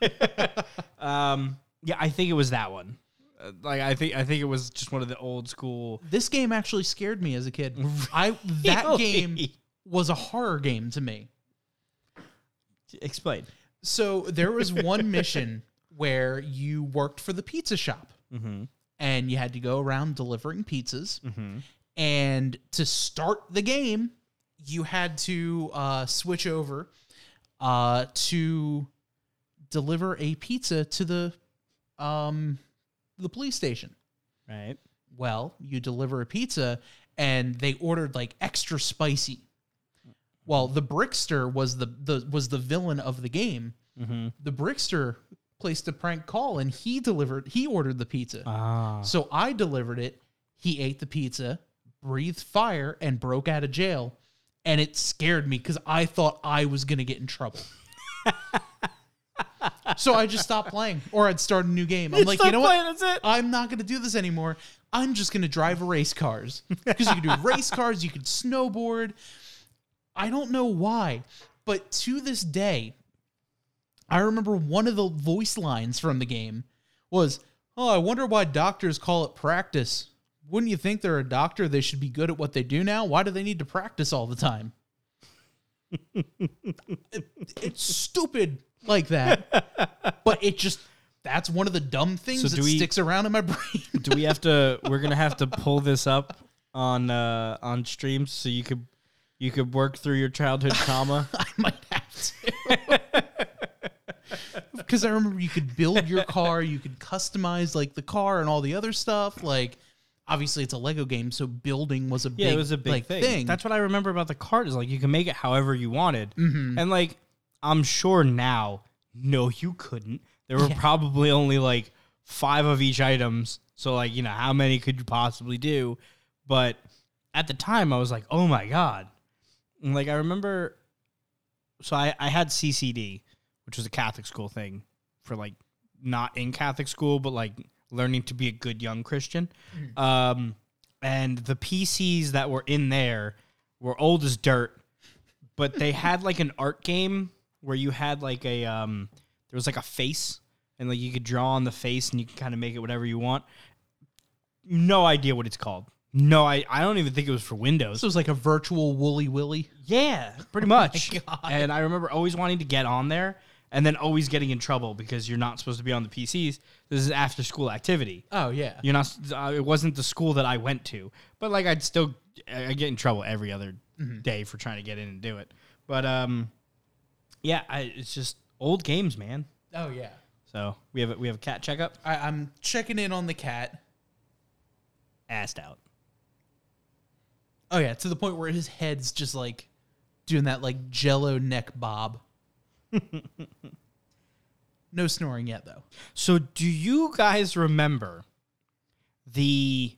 um, yeah, I think it was that one. Uh, Like I think I think it was just one of the old school. This game actually scared me as a kid. I that game was a horror game to me. Explain. So there was one mission where you worked for the pizza shop Mm-hmm. and you had to go around delivering pizzas. Mm-hmm. And to start the game, you had to uh, switch over uh, to deliver a pizza to the um, the police station. Right. Well, you deliver a pizza and they ordered like extra spicy. Well, the Brickster was the, the was the villain of the game. Mm-hmm. The Brickster placed a prank call and he delivered he ordered the pizza. Ah. So I delivered it. He ate the pizza, breathed fire, and broke out of jail. And it scared me because I thought I was gonna get in trouble. so I just stopped playing, or I'd start a new game. I'm like, you know what? That's it. I'm not going to do this anymore. I'm just going to drive race cars because you can do race cars, you can snowboard. I don't know why, but to this day, I remember one of the voice lines from the game was, "Oh, I wonder why doctors call it practice. Wouldn't you think they're a doctor? They should be good at what they do now. Why do they need to practice all the time?" It- it's stupid like that, but it just. That's one of the dumb things So that we- sticks around in my brain. Do we have to? We're gonna have to pull this up on uh on streams so you could you could work through your childhood trauma. I might have to. Because I remember you could build your car, you could customize like the car and all the other stuff. Like, obviously, it's a Lego game, so building was a big, yeah, it was a big like, thing. That's what I remember about the cart is like you can make it however you wanted, Mhm. and like I'm sure now, no, you couldn't. There were Yeah. probably only like five of each items, so like you know how many could you possibly do? But at the time, I was like, oh my god, and like I remember. So I I had CCD, which was a Catholic school thing for like not in Catholic school, but like learning to be a good young Christian. Um, and the PCs that were in there were old as dirt, but they had like an art game where you had like a um, there was like a face, and like you could draw on the face, and you can kind of make it whatever you want. No idea what it's called. No, I, I don't even think it was for Windows. This was like a virtual Wooly Willy. Yeah, pretty much. God. And I remember always wanting to get on there and then always getting in trouble because you're not supposed to be on the PCs. This is after school activity. Oh yeah, You're not. Uh, it wasn't the school that I went to, but like I'd still I get in trouble every other day for trying to get in and do it. But um, yeah, I, it's just old games, man. oh yeah. So we have a, we have a cat checkup. I, I'm checking in on the cat. Assed out. Oh yeah, to the point where his head's just like doing that like Jello neck bob. no snoring yet though. So do you guys remember the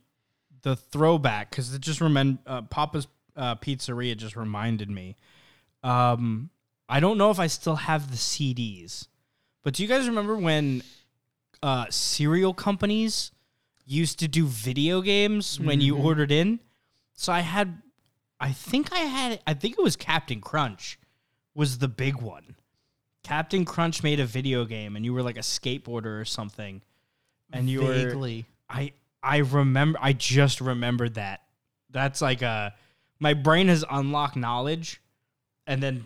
the throwback because it just remember uh, Papa's uh, Pizzeria just reminded me. Um, I don't know if I still have the CDs, but do you guys remember when uh, cereal companies used to do video games when you ordered in? So I had, I think I had, I think it was Captain Crunch was the big one. Captain Crunch made a video game, and you were like a skateboarder or something, and you were Vaguely. I I remember I just remembered that. That's like a my brain has unlocked knowledge and then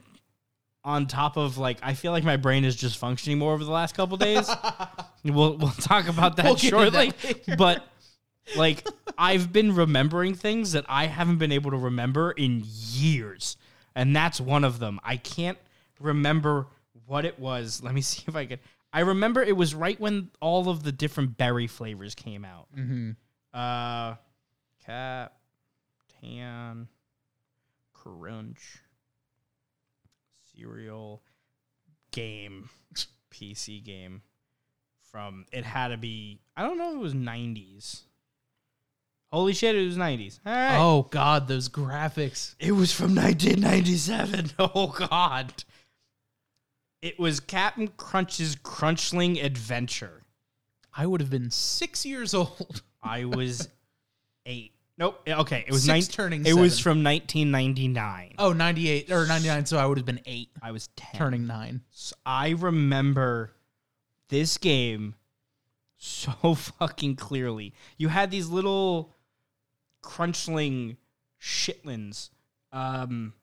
on top of like I feel like my brain is just functioning more over the last couple days. we'll we'll talk about that We'll shortly. that but like I've been remembering things that I haven't been able to remember in years. And that's one of them. I can't remember what it was. Let me see if I can I remember it was right when all of the different berry flavors came out. Mm-hmm. Uh, Captain Crunch cereal game PC game from it had to be I don't know if it was 90s. Holy shit, it was 90s. All right. Oh God, those graphics. It was from 1997. Oh god. It was Captain Crunch's Crunchling Adventure. I would have been six years old. I was 8. Nope. Okay, it was Six nine, turning It was seven. from 1999. Oh, 98 or 99, so I would have been eight, I was 10. turning nine. So I remember this game so fucking clearly. You had these little crunchling shitlins um,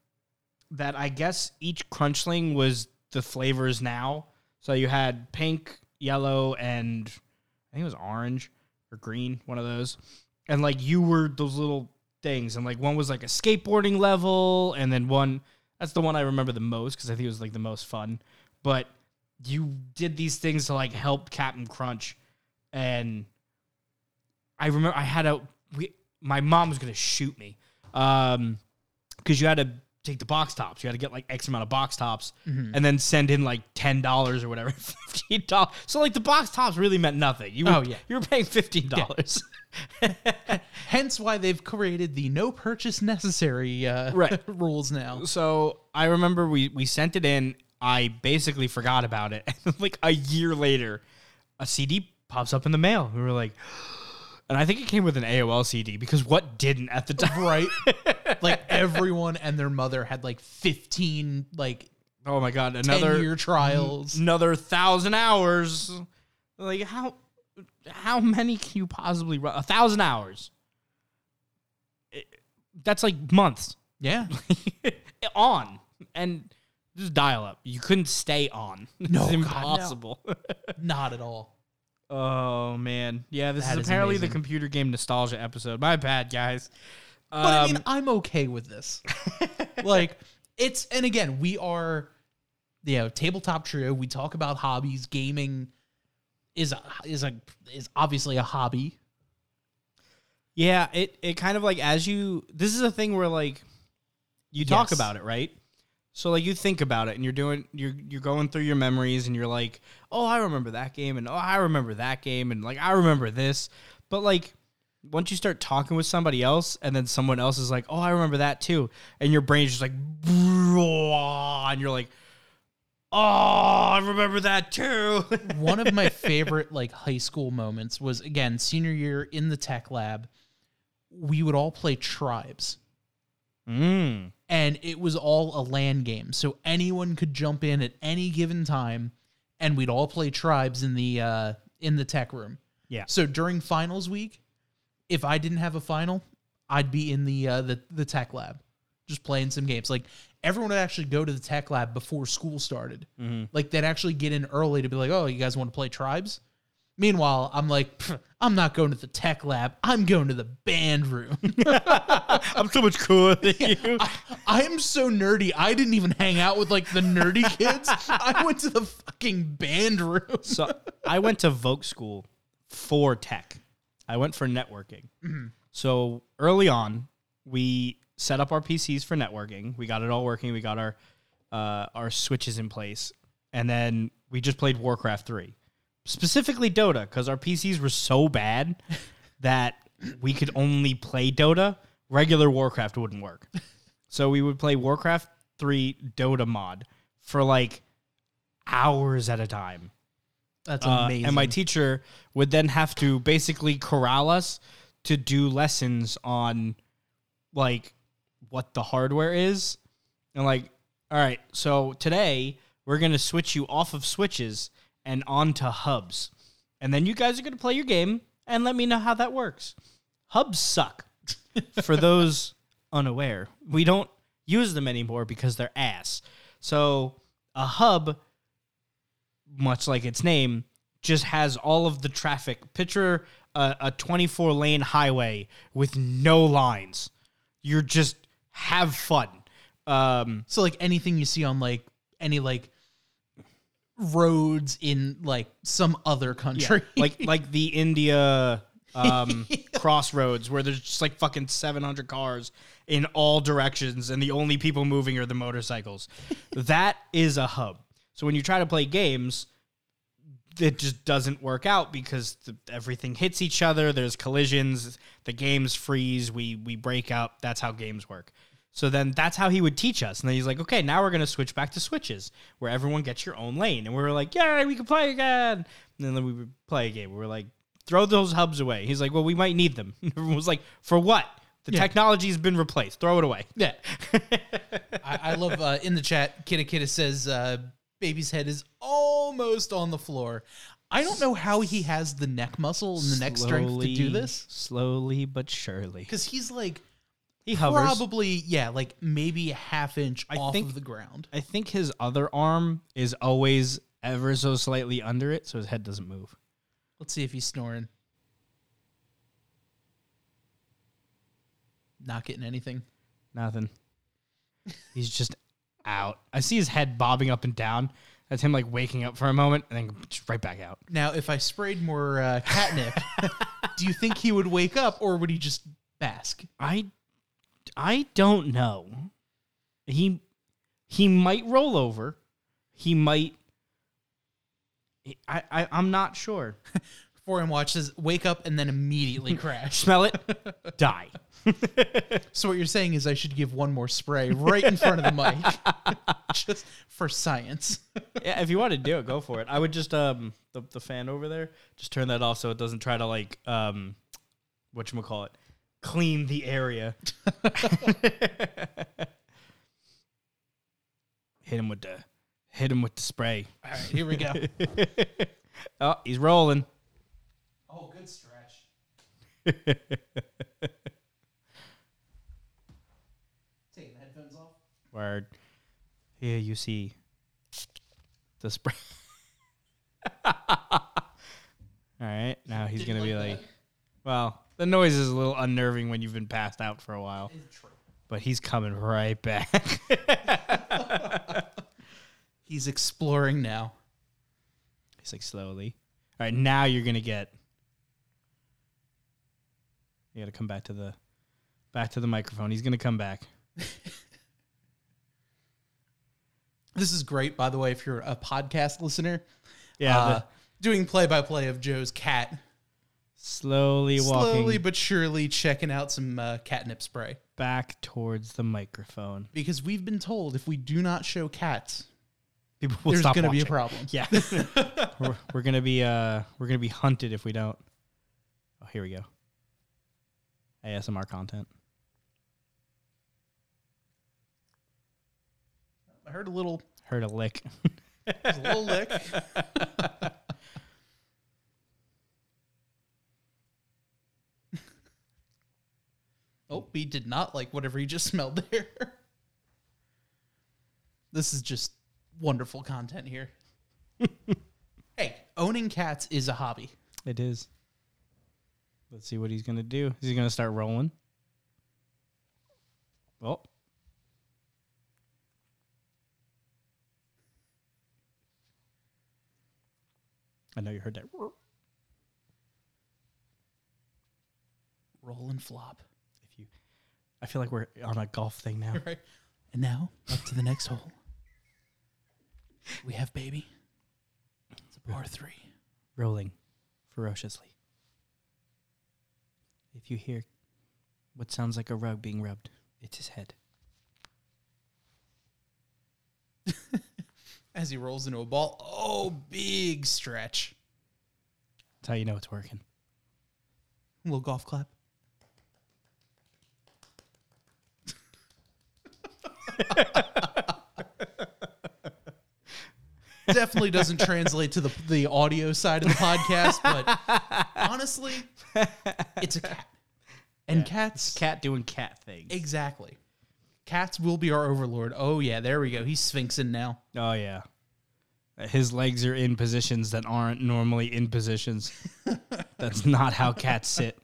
that I guess each crunchling was the flavors now. So you had pink, yellow, and I think it was orange or green, one of those. And like you were those little things, and like one was like a skateboarding level, and then one that's the one I remember the most because I think it was like the most fun. But you did these things to like help Captain Crunch, and I remember I had a we my mom was gonna shoot me, um, because you had to take the box tops. You had to get like X amount of box tops, and then send in like ten dollars or whatever, fifteen dollars. So like the box tops really meant nothing. You were, Oh, yeah. you were paying fifteen dollars. Hence why they've created the no purchase necessary uh, Right. rules now. So I remember we we sent it in. I basically forgot about it, and like a year later, a CD pops up in the mail. We were like, and I think it came with an AOL CD because what didn't at the time? Right? Like everyone and their mother had like 15 like Oh my god, another year trials. another thousand hours. Like how how many can you possibly run? A thousand hours. It- that's like months Yeah. on and just dial up. You couldn't stay on. No, it's God, no. impossible. Not at all. oh man, yeah. This is is apparently the computer game nostalgia episode. My bad, guys. But I Um, mean, I'm okay with this. like, it's, and again, we are, you know, tabletop trio. We talk about hobbies. Gaming is a, is a, is obviously a hobby. Yeah, it it kind of like as you this is a thing where like you talk Yes. about it, right? So like you think about it and you're doing you're you're going through your memories and you're like, "Oh, I remember that game and oh, I remember that game and like I remember this." But like once you start talking with somebody else and then someone else is like, "Oh, I remember that too." And your brain's just like and you're like, "Oh, I remember that too." One of my favorite like high school moments was again senior year in the tech lab. We would all play tribes. mm. and it was all a LAN game. So anyone could jump in at any given time, and we'd all play tribes in the uh, in the tech room. Yeah. So during finals week, if I didn't have a final, I'd be in the uh, the the tech lab, just playing some games. Like everyone would actually go to the tech lab before school started. Like they'd actually get in early to be like, "Oh, you guys want to play tribes?" Meanwhile, I'm like, I'm not going to the tech lab. I'm going to the band room. I'm so much cooler than you. I am so nerdy. I didn't even hang out with like the nerdy kids. I went to the fucking band room. So I went to Vogue school for tech. I went for networking. So early on, we set up our PCs for networking. We got it all working. We got our uh, our switches in place, and then we just played Warcraft three, specifically Dota, because our PCs were so bad that we could only play Dota, regular Warcraft wouldn't work. So we would play Warcraft 3 Dota mod for like hours at a time. That's Uh, amazing. and my teacher would then have to basically corral us to do lessons on like what the hardware is. And like, all right, so today we're going to switch you off of switches and onto hubs. And then you guys are going to play your game and let me know how that works. Hubs suck. For those unaware, we don't use them anymore because they're ass. So a hub much like its name, just has all of the traffic. Picture a, a 24 lane highway with no lines. You're just have fun. Um, so like anything you see on like any like roads in like some other country. like like the India um, crossroads where there's just like fucking 700 cars in all directions and the only people moving are the motorcycles. that is a hub. So when you try to play games, it just doesn't work out because the, everything hits each other. There's collisions. The games freeze. We we break up. That's how games work. So then that's how he would teach us. And then he's like, okay, now we're gonna switch back to switches where everyone gets your own lane. And we were like, yeah, we can play again. And then we would play a game. We were like, throw those hubs away. He's like, well, we might need them. And everyone was like, for what? The Yeah. technology's been replaced. Throw it away. Yeah. I, I love uh, in the chat, Kita Kita says uh, baby's head is almost on the floor. I don't know how he has the neck muscle and the neck strength to do this Slowly but surely. because he's like He hovers. probably yeah like maybe a half inch I off think- of the ground. I think his other arm is always ever so slightly under it, so his head doesn't move. Let's see if he's snoring. Not getting anything. Nothing. He's just out. I see his head bobbing up and down. That's him like waking up for a moment and then just right back out. Now, if I sprayed more uh, catnip, do you think he would wake up or would he just bask? I I don't know. He he might roll over. He might I, I I'm not sure. And watch says wake up and then immediately crash. Smell it, die. So what you're saying is I should give one more spray right in front of the mic, just for science. yeah, if you want to do it, go for it. I would just um the, the fan over there, just turn that off so it doesn't try to like um what you call it, clean the area. hit him with the hit him with the spray. All right, here we go. Oh, he's rolling. Oh, good stretch. Taking the headphones off. Word. Here you see the spray. All right, now he's Didn't gonna be like like, well, the noise is a little unnerving when you've been passed out for a while, True. but he's coming right back. He's exploring now. he's like slowly. All right, now you're gonna get. You gotta come back to the, back to the microphone. He's gonna come back. This is great, by the way, if you're a podcast listener. Yeah, Uh, the- doing play by play of Joe's cat. slowly walking Slowly but surely checking out some uh, catnip spray. back towards the microphone. Because we've been told if we do not show cats, People will there's going to be a problem. Yeah. we're, we're gonna be uh we're gonna be hunted if we don't. Oh, here we go. ASMR content. I heard a little, Heard a lick. a little lick. oh, he did not like whatever he just smelled there. this is just wonderful content here. hey, owning cats is a hobby. it is. Let's see what he's gonna do. Is he gonna start rolling? Oh. I know you heard that. Roll and flop. If you, I feel like we're on a golf thing now. Right. And now, up to the next hole. We have baby. It's a par three. Rolling ferociously. If you hear what sounds like a rug being rubbed, it's his head. As he rolls into a ball. Oh, big stretch. That's how you know it's working. A little golf clap. Definitely doesn't translate to the the audio side of the podcast, but honestly, it's a cat. And cats Cat doing cat things. exactly. Cats will be our overlord. Oh yeah, there we go. He's sphinxing now. Oh yeah. His legs are in positions that aren't normally in positions. That's not how cats sit.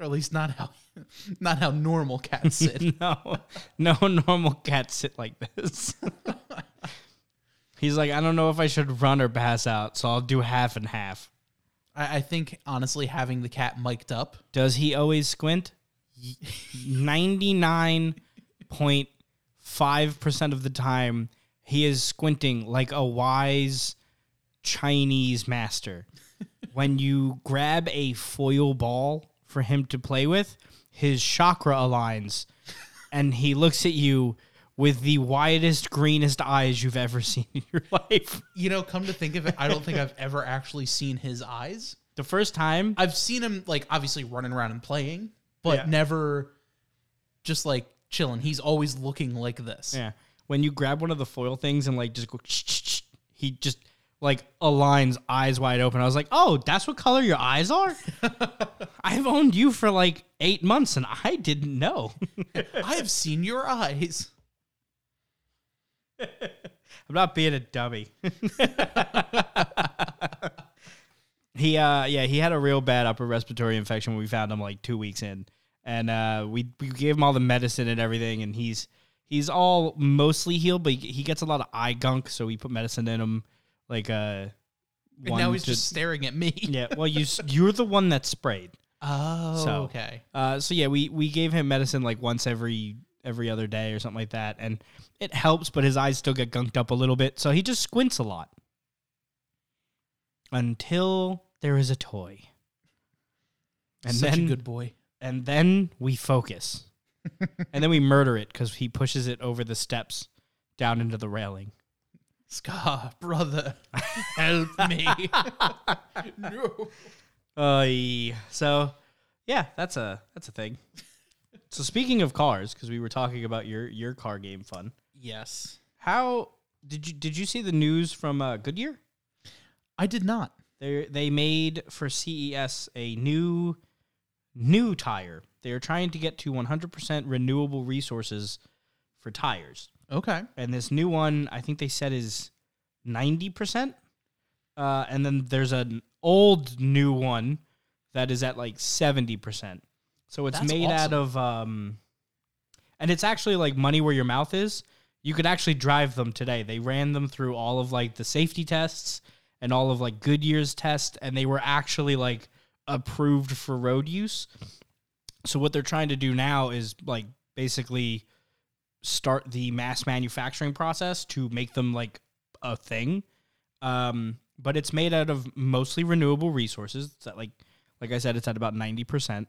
Or at least not how not how normal cats sit. No, no normal cats sit like this. He's like, I don't know if I should run or pass out, so I'll do half and half. I, I think honestly having the cat mic'd up Does he always squint? 99.5% of the time, he is squinting like a wise Chinese master. when you grab a foil ball for him to play with, his chakra aligns and he looks at you with the widest, greenest eyes you've ever seen in your life. You know, come to think of it, I don't think I've ever actually seen his eyes. The first time, I've seen him like obviously running around and playing, but Yeah. never just like chilling. He's always looking like this. Yeah. When you grab one of the foil things and like just go, he just like aligns eyes wide open. I was like, oh, that's what color your eyes are? I've owned you for like eight months and I didn't know. I have seen your eyes. I'm not being a dummy. he uh yeah, he had a real bad upper respiratory infection when we found him like two weeks in. And uh we we gave him all the medicine and everything and he's he's all mostly healed, but he, he gets a lot of eye gunk, so we put medicine in him like uh And now he's to- just staring at me. Yeah, well you you're the one that sprayed. Oh, So- okay. Uh, so yeah, we we gave him medicine like once every every other day or something like that, and it helps, but his eyes still get gunked up a little bit, so he just squints a lot until there is a toy, and Such then a good boy. and then we focus, and then we murder it because he pushes it over the steps down into the railing. Scar, brother, help me. no. Uh, so yeah, that's a that's a thing. So speaking of cars, because we were talking about your your car game fun. Yes. How did you did you see the news from uh, Goodyear? I did not. They they made for CES a new new tire. They are trying to get to 100% renewable resources for tires. Okay. And this new one, I think they said is 90%. Uh, and then there's an old new one that is at like 70%. So it's That's made out of um and it's actually like money where your mouth is. You could actually drive them today. They ran them through all of like the safety tests and all of like Goodyear's test and they were actually like approved for road use. So what they're trying to do now is like basically start the mass manufacturing process to make them like a thing. Um, but it's made out of mostly renewable resources. It's at like, like I said, it's at about ninety percent.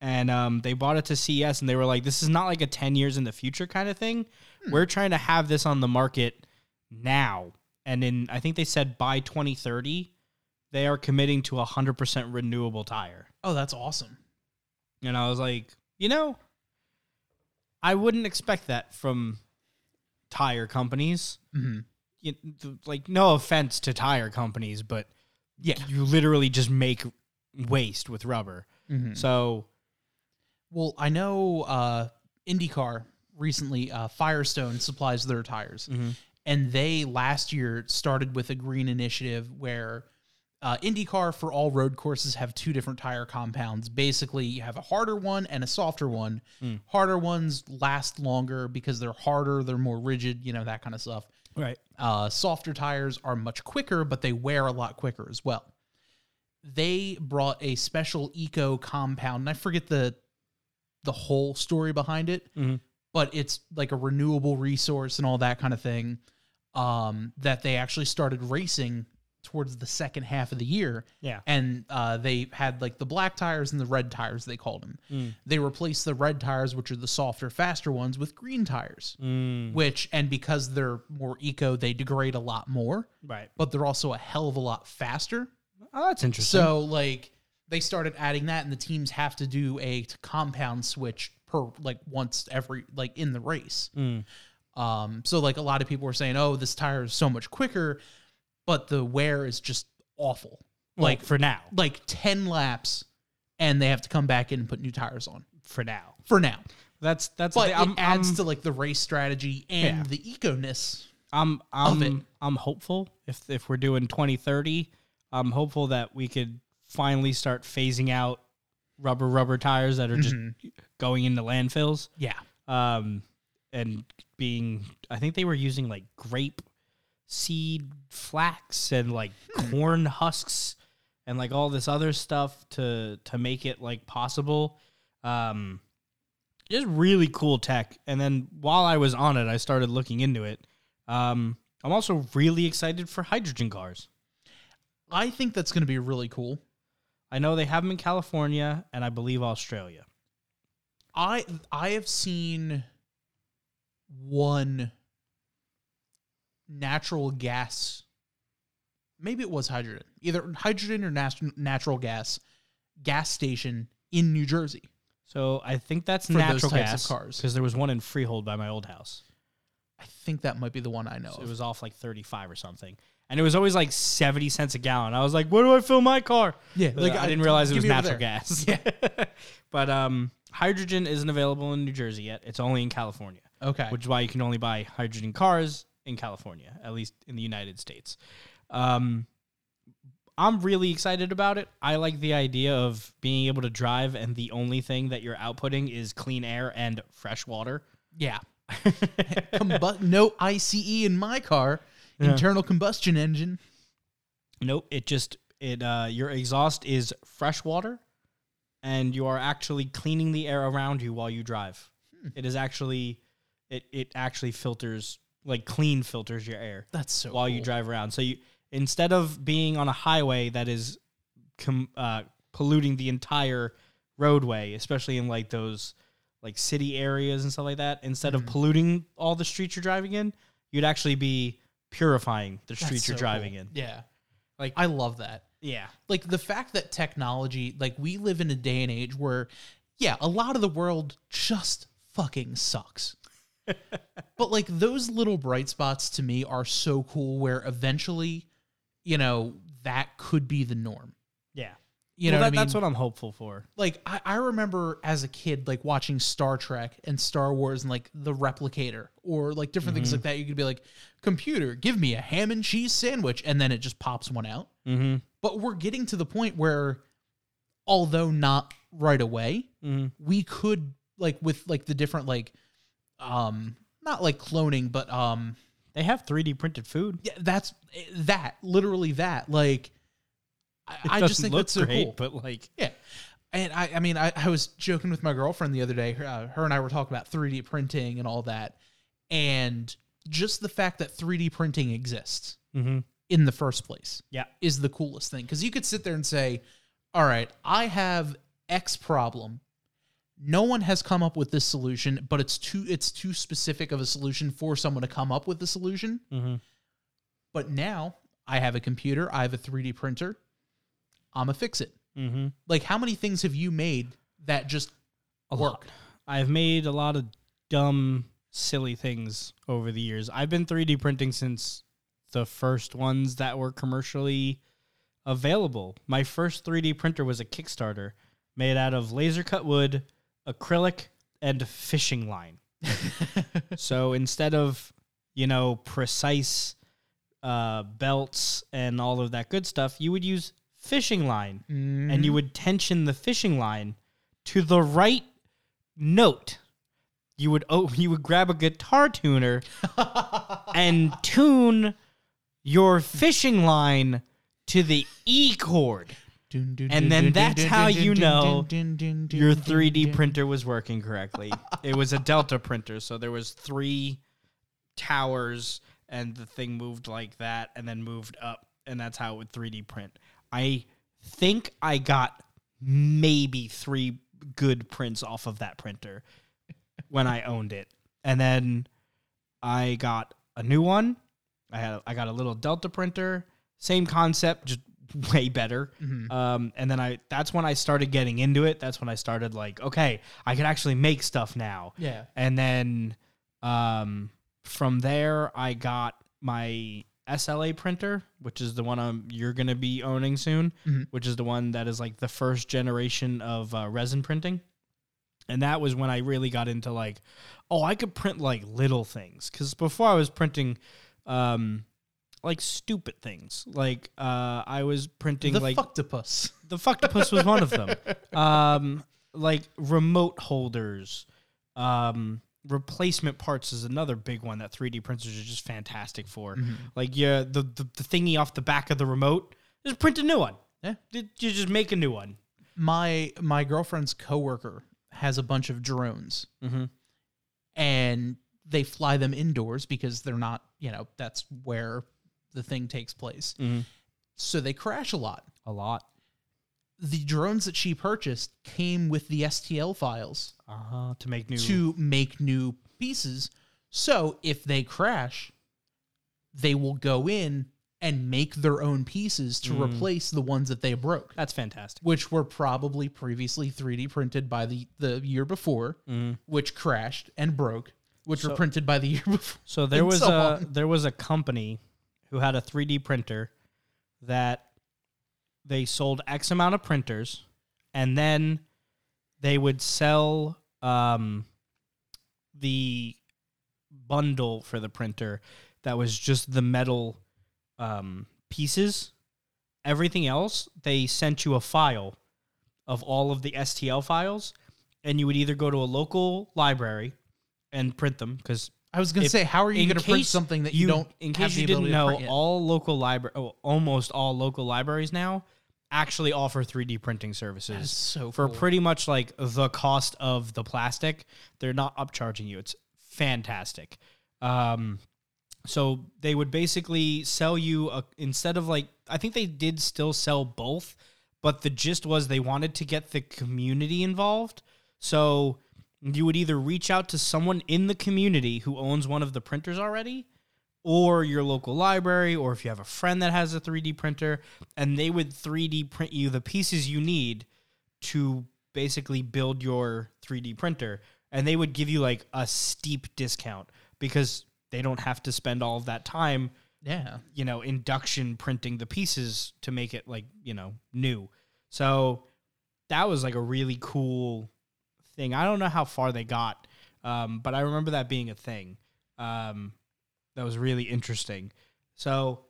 And um, they bought it to CES, and they were like, "This is not like a ten years in the future kind of thing. We're trying to have this on the market now." And in, I think they said by twenty thirty, they are committing to a hundred percent renewable tire. Oh, that's awesome. And I was like, you know, I wouldn't expect that from tire companies. hmm You, th- like, no offense to tire companies, but Yeah. you literally just make waste with rubber. Mhm. So, Well, I know uh, IndyCar recently, uh, Firestone supplies their tires. And they last year started with a green initiative where uh, IndyCar for all road courses have two different tire compounds. Basically, you have a harder one and a softer one. Harder ones last longer because they're harder, they're more rigid, you know, that kind of stuff. right. Uh, softer tires are much quicker, but they wear a lot quicker as well. They brought a special eco compound, and I forget the the whole story behind it, Mhm. but it's like a renewable resource and all that kind of thing. Um, that they actually started racing towards the second half of the year. Yeah. And uh, they had like the black tires and the red tires, they called them. Mm. They replaced the red tires, which are the softer, faster ones, with green tires, Mm. which, and because they're more eco, they degrade a lot more, Right. but they're also a hell of a lot faster. Oh, that's interesting. So, like, they started adding that, and the teams have to do a compound switch per, like, once every, like, in the race. Mm. Um, so like a lot of people were saying, "Oh, this tire is so much quicker," but the wear is just awful. like Like for now. like ten laps, and they have to come back in and put new tires on For now. for now. That's that's. But. I'm, it adds I'm, to like the race strategy and Yeah. the eco-ness. I'm of it. I'm I'm hopeful if if we're doing 2030, I'm hopeful that we could finally start phasing out rubber rubber tires that are just Mm-hmm. going into landfills. Yeah, Um, and being I think they were using like grape seed flax and like Hmm. corn husks and like all this other stuff to to make it like possible. Um, just really cool tech. And then while I was on it, I started looking into it. Um, I'm also really excited for hydrogen cars. I think that's going to be really cool. I know they have them in California and I believe Australia. I I have seen one natural gas. Maybe it was hydrogen, either hydrogen or nat- natural gas gas station in New Jersey. So I think that's natural gas cars. because there was one in Freehold by my old house. I think that might be the one I know. So of. it was off like 35 or something. And it was always like 70 cents a gallon. I was like, where do I fill my car? Yeah, Like, I didn't realize it was natural gas. but um, hydrogen isn't available in New Jersey yet. It's only in California, Okay. which is why you can only buy hydrogen cars in California, at least in the United States. Um, I'm really excited about it. I like the idea of being able to drive, and the only thing that you're outputting is clean air and fresh water. yeah. Combu- no ICE in my car. Internal combustion engine. Nope. It just it uh your exhaust is fresh water and you are actually cleaning the air around you while you drive. It is actually it it actually filters like clean filters your air That's so while you drive around. So you instead of being on a highway that is com, uh, polluting the entire roadway, especially in like those like city areas and stuff like that, instead Mm-hmm. of polluting all the streets you're driving in, you'd actually be purifying the That's streets you're so driving cool. in. Yeah. Like I love that. yeah. like the fact that technology like we live in a day and age where yeah a lot of the world just fucking sucks but like those little bright spots to me are so cool where eventually you know that could be the norm Yeah. You Well, know that, what I mean? that's what I'm hopeful for. like I, I remember as a kid like watching Star Trek and Star Wars and like the replicator or like different things like that. You could be like, computer, give me a ham and cheese sandwich, and then it just pops one out. Mm-hmm. But we're getting to the point where, although not right away, Mm-hmm. we could like with like the different like um not like cloning, but um They have 3D printed food. yeah, that's that literally that like I, I just think that's so great, cool. but like Yeah. And I, I mean, I, I was joking with my girlfriend the other day. Uh, her and I were talking about 3D printing and all that. And just the fact that 3D printing exists Mhm. in the first place yeah. is the coolest thing. Because you could sit there and say, all right, I have X problem. No one has come up with this solution, but it's too it's too specific of a solution for someone to come up with the solution. Mm-hmm. But now I have a computer, I have a 3D printer. I'm gonna fix it. Mm-hmm. Like, how many things have you made that just A work? lot. I've made a lot of dumb, silly things over the years. I've been 3D printing since the first ones that were commercially available. My first 3D printer was a Kickstarter made out of laser cut wood, acrylic, and fishing line. so instead of, you know, precise uh, belts and all of that good stuff, you would use fishing line and you would tension the fishing line to the right note. You would oh you would grab a guitar tuner and tune your fishing line to the E chord. And then that's how you know Your 3D printer was working correctly. it was a Delta printer, so there was three towers and the thing moved like that and then moved up and that's how it would 3D print. I think I got maybe three good prints off of that printer when I owned it, and then I got a new one. I had I got a little Delta printer, same concept, just way better. Mhm. Um, and then I that's when I started getting into it. That's when I started like, okay, I can actually make stuff now. Yeah. And then um, from there, I got my SLA printer, which is the one I'm, you're going to be owning soon, Mhm. which is the one that is like the first generation of uh, resin printing. And that was when I really got into like, oh, I could print like little things. Because before I was printing um, like stupid things. Like uh, I was printing like. The like fucktopus. the fucktopus was one of them. Um, like remote holders, um, replacement parts is another big one that 3D printers are just fantastic for. Mm-hmm. Like yeah, the, the the thingy off the back of the remote, just print a new one. Yeah. You just make a new one. My my girlfriend's coworker has a bunch of drones, Mm-hmm. and they fly them indoors because they're not, you know, that's where the thing takes place. Mhm. So they crash a lot. A lot. The drones that she purchased came with the STL files Uh-huh. To make new. to make new pieces. So if they crash, they will go in and make their own pieces to replace the ones that they broke, That's fantastic. which were probably previously 3D printed by the, the year before, which crashed and broke, which were printed by the year before. So there was so a on. there was a company who had a 3D printer that they sold X amount of printers, and then they would sell um, the bundle for the printer that was just the metal um, pieces. Everything else, they sent you a file of all of the STL files, and you would either go to a local library and print them because I was going to say, how are you going to print something that you, don't in have case the you didn't know all local library oh, almost all local libraries now actually offer 3d printing services so for cool. pretty much like the cost of the plastic. They're not upcharging you. It's fantastic. Um so they would basically sell you a, instead of like i think they did still sell both but the gist was they wanted to get the community involved. So you would either reach out to someone in the community who owns one of the printers already or your local library or if you have a friend that has a 3D printer and they would 3D print you the pieces you need to basically build your 3D printer and they would give you like a steep discount because they don't have to spend all of that time yeah. you know, induction printing the pieces to make it like, you know, new. So that was like a really cool thing. I don't know how far they got, um, but I remember that being a thing. Um, that was really interesting. So,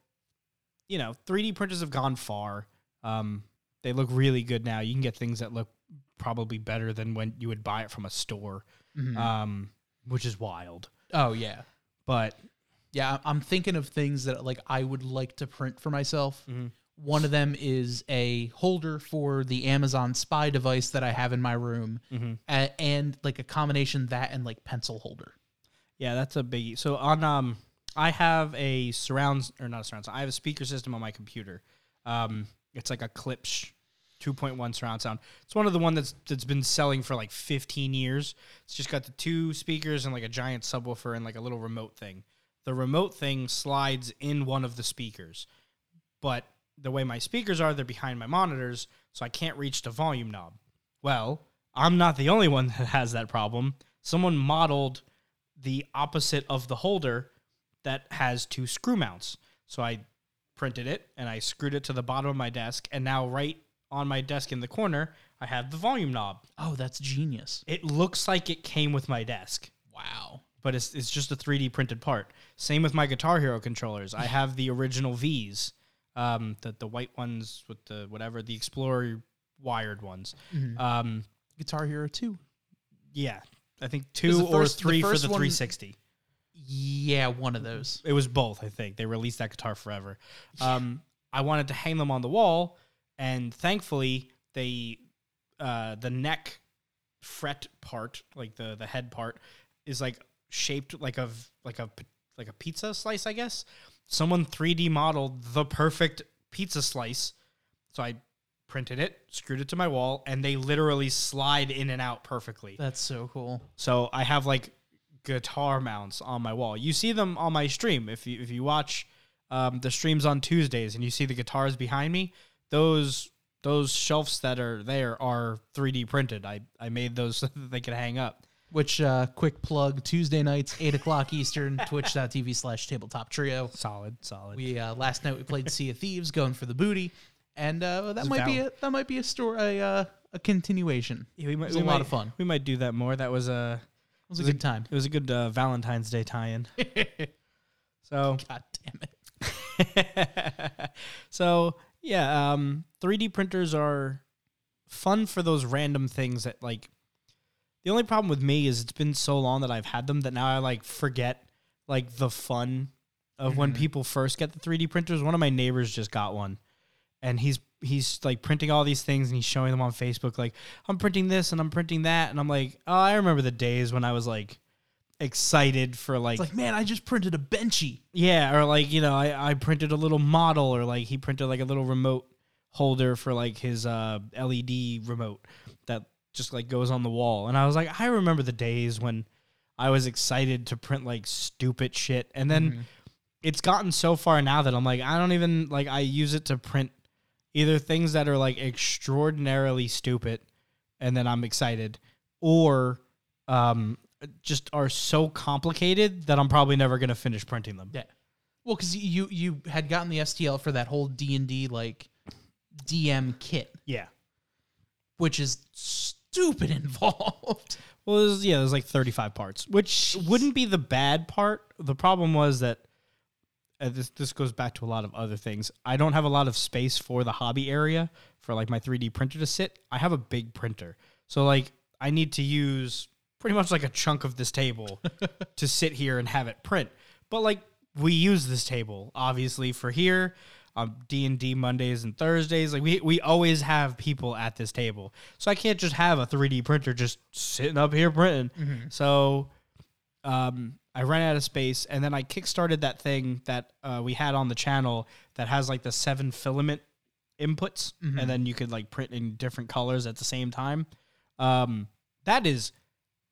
you know, 3D printers have gone far. Um, they look really good now. You can get things that look probably better than when you would buy it from a store, Mhm. um, which is wild. oh, yeah. But Yeah, I'm thinking of things that like I would like to print for myself. Mhm. One of them is a holder for the Amazon Spy device that I have in my room, Mhm. a- and like a combination that and like pencil holder. Yeah, that's a biggie. So on um I have a surround or not a surround sound. I have a speaker system on my computer. Um it's like a Klipsch 2.1 surround sound. It's one of the one that's that's been selling for like 15 years. It's just got the two speakers and like a giant subwoofer and like a little remote thing. The remote thing slides in one of the speakers. But the way my speakers are, they're behind my monitors, so I can't reach the volume knob. Well, I'm not the only one that has that problem. Someone modeled the opposite of the holder that has two screw mounts. So I printed it and I screwed it to the bottom of my desk, and now right on my desk in the corner, I have the volume knob. Oh, that's genius! It looks like it came with my desk, Wow. but it's it's just a 3D printed part. Same with my Guitar Hero controllers. I have the original V's, um, the the white ones with the whatever the Explorer wired ones. Mhm. Um, Guitar Hero Two. yeah, I think two or first- the three for the one- 360. Yeah, one of those. It was both, I think. They released that guitar forever. Um, I wanted to hang them on the wall, and thankfully, they uh, the neck fret part, like the the head part, is like shaped like a like a like a pizza slice, I guess. someone 3D modeled the perfect pizza slice. So I printed it, screwed it to my wall, and they literally slide in and out perfectly. That's so cool. So I have like guitar mounts on my wall. You see them on my stream. If you if you watch um, the streams on Tuesdays and you see the guitars behind me, those those shelves that are there are 3D printed. I, I made those so that they could hang up. Which uh, quick plug Tuesday nights, eight o'clock Eastern, twitch.tv slash tabletop trio. Solid, solid. We uh, last night we played Sea of Thieves, going for the booty, and uh, that It's might be a that might be a story a, uh, a continuation. Yeah, we might, it was we a lot of fun. We might do that more. That was a It was a Was it- good time. it was a good uh, Valentine's Day tie-in. so God damn it! so yeah, um, 3D printers are fun for those random things that like. The only problem with me is it's been so long that I've had them that now I like forget like the fun of when Mhm. people first get the 3D printers. One of my neighbors just got one, and he's he's like printing all these things and he's showing them on Facebook. Like I'm printing this and I'm printing that, and I'm like, oh, I remember the days when I was like excited for like It's like, man, I just printed a benchy. yeah, or like you know, I I printed a little model, or like he printed like a little remote holder for like his uh LED remote that just like goes on the wall. And I was like, I remember the days when I was excited to print like stupid shit, and then Mhm. it's gotten so far now that I'm like, I don't even like I use it to print either things that are like extraordinarily stupid, and then I'm excited, or um just are so complicated that I'm probably never gonna finish printing them. Yeah. Well, because you you had gotten the STL for that whole D and D like DM kit, Yeah. which is stupid involved. Well, there's, yeah, there's like 35 parts, which wouldn't be the bad part. The problem was that uh, this this goes back to a lot of other things. I don't have a lot of space for the hobby area for like my 3D printer to sit. I have a big printer, so like I need to use pretty much like a chunk of this table to sit here and have it print. But like we use this table obviously for here on D and D Mondays and Thursdays. Like we we always have people at this table, so I can't just have a 3D printer just sitting up here printing. So um, I ran out of space, and then I kickstarted that thing that uh, we had on the channel that has like the seven filament inputs, Mhm. and then you could like print in different colors at the same time. Um, that is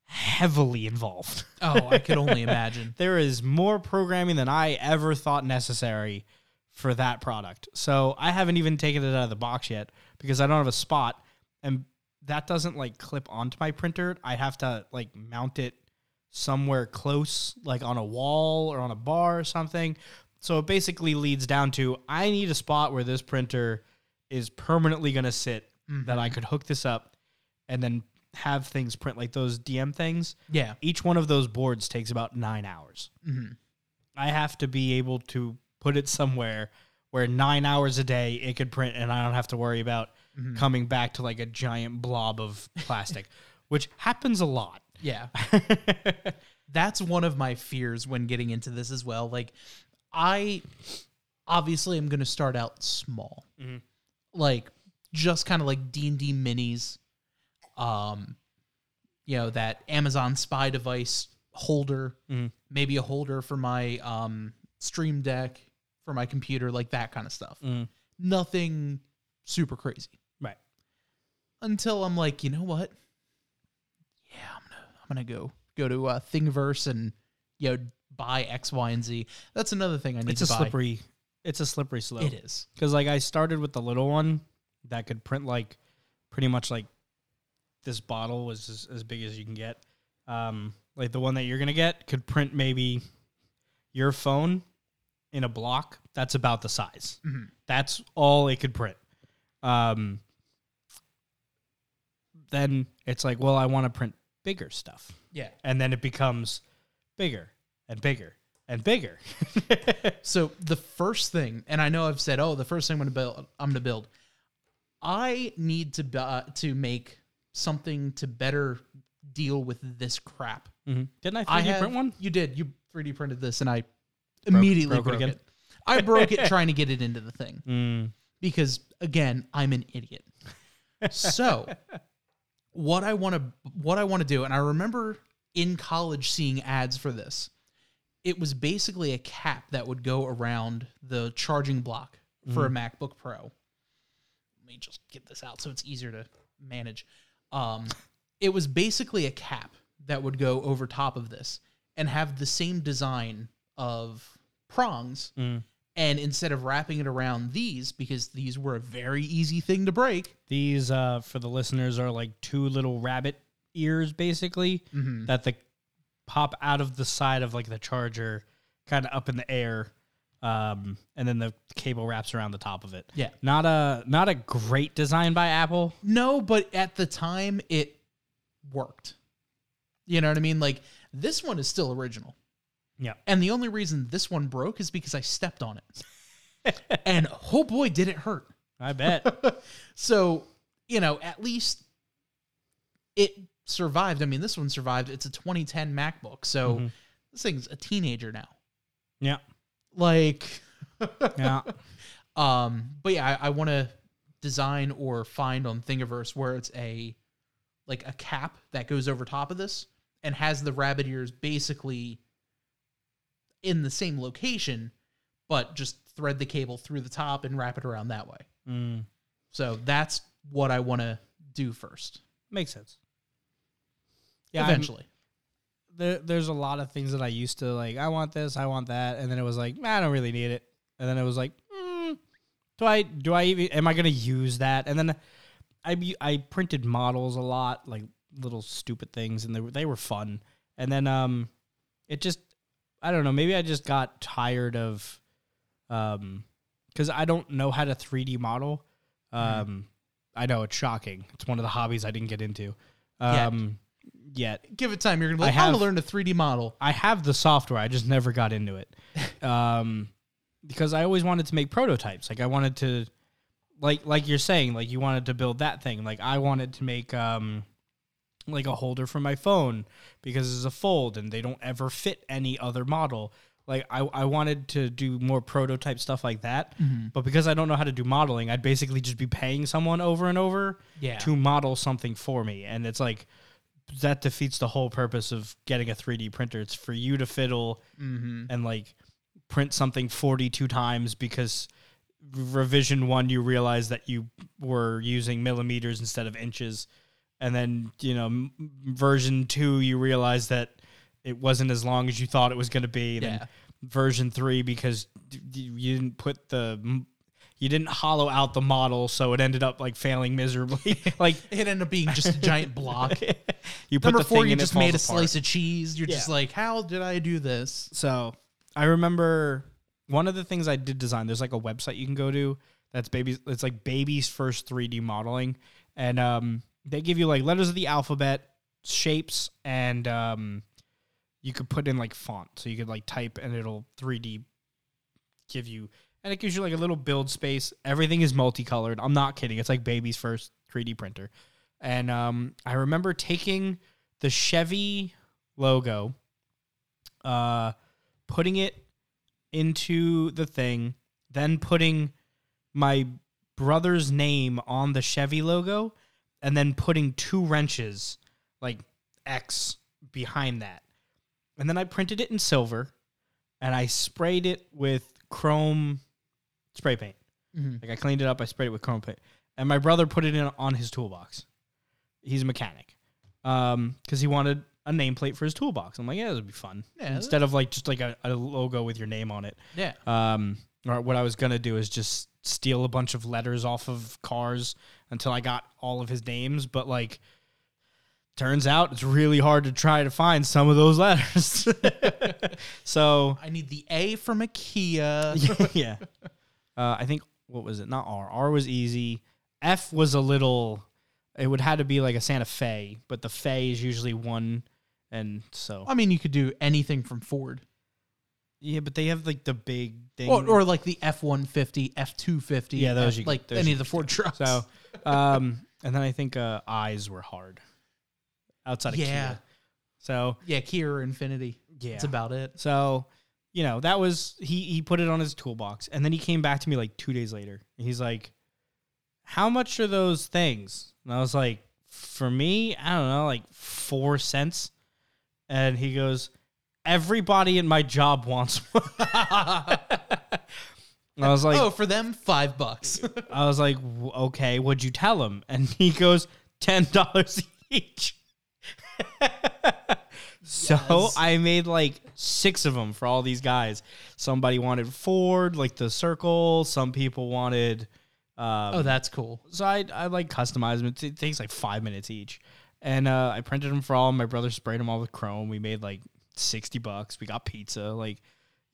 heavily involved. Oh, I could only imagine. there is more programming than I ever thought necessary for that product. So I haven't even taken it out of the box yet because I don't have a spot and that doesn't like clip onto my printer. I have to like mount it somewhere close, like on a wall or on a bar or something. So it basically leads down to I need a spot where this printer is permanently going to sit that I could hook this up and then have things print like those DM things Yeah. each one of those boards takes about nine hours. hmm I have to be able to put it somewhere where nine hours a day it could print, and I don't have to worry about Mhm. coming back to like a giant blob of plastic, which happens a lot. Yeah. That's one of my fears when getting into this as well. Like, I obviously am going to start out small, Mhm. like just kind of like D and D minis, um, you know that Amazon Spy device holder, Mhm. maybe a holder for my um Stream Deck for my computer, like that kind of stuff. Mm. Nothing super crazy Right. until I'm like, you know what? I'm gonna go go to uh, Thingiverse and you know buy X, Y, and Z. That's another thing I need It's to a buy. slippery. It's a slippery slope. It is. because like I started with the little one that could print like pretty much like this bottle was as, as big as you can get. Um, like the one that you're gonna get could print maybe your phone in a block. That's about the size. Mhm. That's all it could print. Um, then it's like, well, I want to print bigger stuff, Yeah. and then it becomes bigger and bigger and bigger. So the first thing, and I know I've said, oh, the first thing I'm gonna build, I'm gonna build. I need to uh, to make something to better deal with this crap. Mhm. Didn't I 3D I have, print one? You did. You 3D printed this, and I immediately broke it broke, again? it. I broke it trying to get it into the thing Mm. because again, I'm an idiot. So, what I want to what I want to do, and I remember in college seeing ads for this, it was basically a cap that would go around the charging block for a MacBook Pro. Let me just get this out so it's easier to manage. Um, it was basically a cap that would go over top of this and have the same design of prongs. And instead of wrapping it around these, because these were a very easy thing to break, These, uh, for the listeners, are like two little rabbit ears, basically, that the pop out of the side of like the charger, kind of up in the air, um, and then the cable wraps around the top of it. Yeah. not a not a great design by Apple. No, but at the time it worked. You know what I mean? Like this one is still original. Yeah, And the only reason this one broke is because I stepped on it. and oh boy, did it hurt. I bet. So, you know, at least it survived. I mean, this one survived. It's a 2010 MacBook. So this thing's a teenager now. yeah, Like yeah. Um, but yeah, I, I want to design or find on Thingiverse where it's a like a cap that goes over top of this and has the rabbit ears basically in the same location, but just thread the cable through the top and wrap it around that way. Mm, So that's what I want to do first. makes sense. Yeah, I'm- eventually. there, there's a lot of things that I used to like. I want this, I want that, and then it was like, "Nah, I don't really need it. And then it was like, mm, do I do I even am I gonna use that? And then I I printed models a lot, like little stupid things, and they were they were fun. And then um, it just I don't know. Maybe I just got tired of um, because I don't know how to 3D model. Um, I know it's shocking. It's one of the hobbies I didn't get into. Yet. Um, yet Give it time. You're gonna be I like, I'm gonna learn a 3D model. I have the software. I just never got into it. Um, because I always wanted to make prototypes. Like I wanted to, like like you're saying, like you wanted to build that thing. Like I wanted to make um, like a holder for my phone because it's a fold and they don't ever fit any other model. Like I, I wanted to do more prototype stuff like that, but because I don't know how to do modeling, I'd basically just be paying someone over and over Yeah. to model something for me, and it's like that defeats the whole purpose of getting a 3D printer. It's for you to fiddle Mm-hmm. and like print something 42 times because revision one you realize that you were using millimeters instead of inches and then you know version 2 you realize that it wasn't as long as you thought it was going to be then Yeah. version 3 because you didn't put the you didn't hollow out the model so it ended up like failing miserably like It ended up being just a giant block. you put Number the four, you just made a apart. slice of cheese. You're just like, how did I do this? So I remember one of the things I did design. There's like a website you can go to that's babies. It's like baby's first 3D modeling, and um, they give you like letters of the alphabet, shapes, and um, you could put in like font. So you could like type and it'll 3D give you, and it gives you like a little build space. Everything is multicolored. I'm not kidding. It's like baby's first 3D printer, and um, I remember taking the Chevy logo, uh, putting it into the thing, then putting my brother's name on the Chevy logo, and then putting two wrenches, like X, behind that. And then I printed it in silver, and I sprayed it with chrome spray paint. Mhm. Like I cleaned it up, I sprayed it with chrome paint, and my brother put it in on his toolbox. He's a mechanic, um, because he wanted a nameplate for his toolbox. I'm like, yeah, would be fun. Yeah, Instead of like just like a, a logo with your name on it. Yeah. Um, or what I was gonna do is just steal a bunch of letters off of cars until I got all of his names. But like, turns out it's really hard to try to find some of those letters. so I need the A from a Kia. yeah, uh, I think what was it? Not R. R was easy. F was a little. It would have to be like a Santa Fe, but the Fe is usually one, and so I mean, you could do anything from Ford. yeah. But they have like the big thing. Or, or like the F one fifty, F two fifty. Yeah, those you could- like those any you of the Ford trucks. So, um, and then I think uh, eyes were hard outside of Yeah. Kia. So yeah, Kia or Infiniti. yeah, That's about it. so you know that was he he put it on his toolbox, and then he came back to me like two days later. And he's like, "How much are those things?" And I was like, "For me, I don't know, like four cents." And he goes, everybody in my job wants one. I was like, oh, for them, five bucks. I was like, okay, what'd you tell him? And he goes, ten dollars each. so Yes. I made like six of them for all these guys. Somebody wanted Ford, like the circle. Some people wanted. Um, oh, that's cool. so I I like customize them. It takes like five minutes each, and uh, I printed them for all. My brother sprayed them all with chrome. We made like sixty bucks. We got pizza. Like,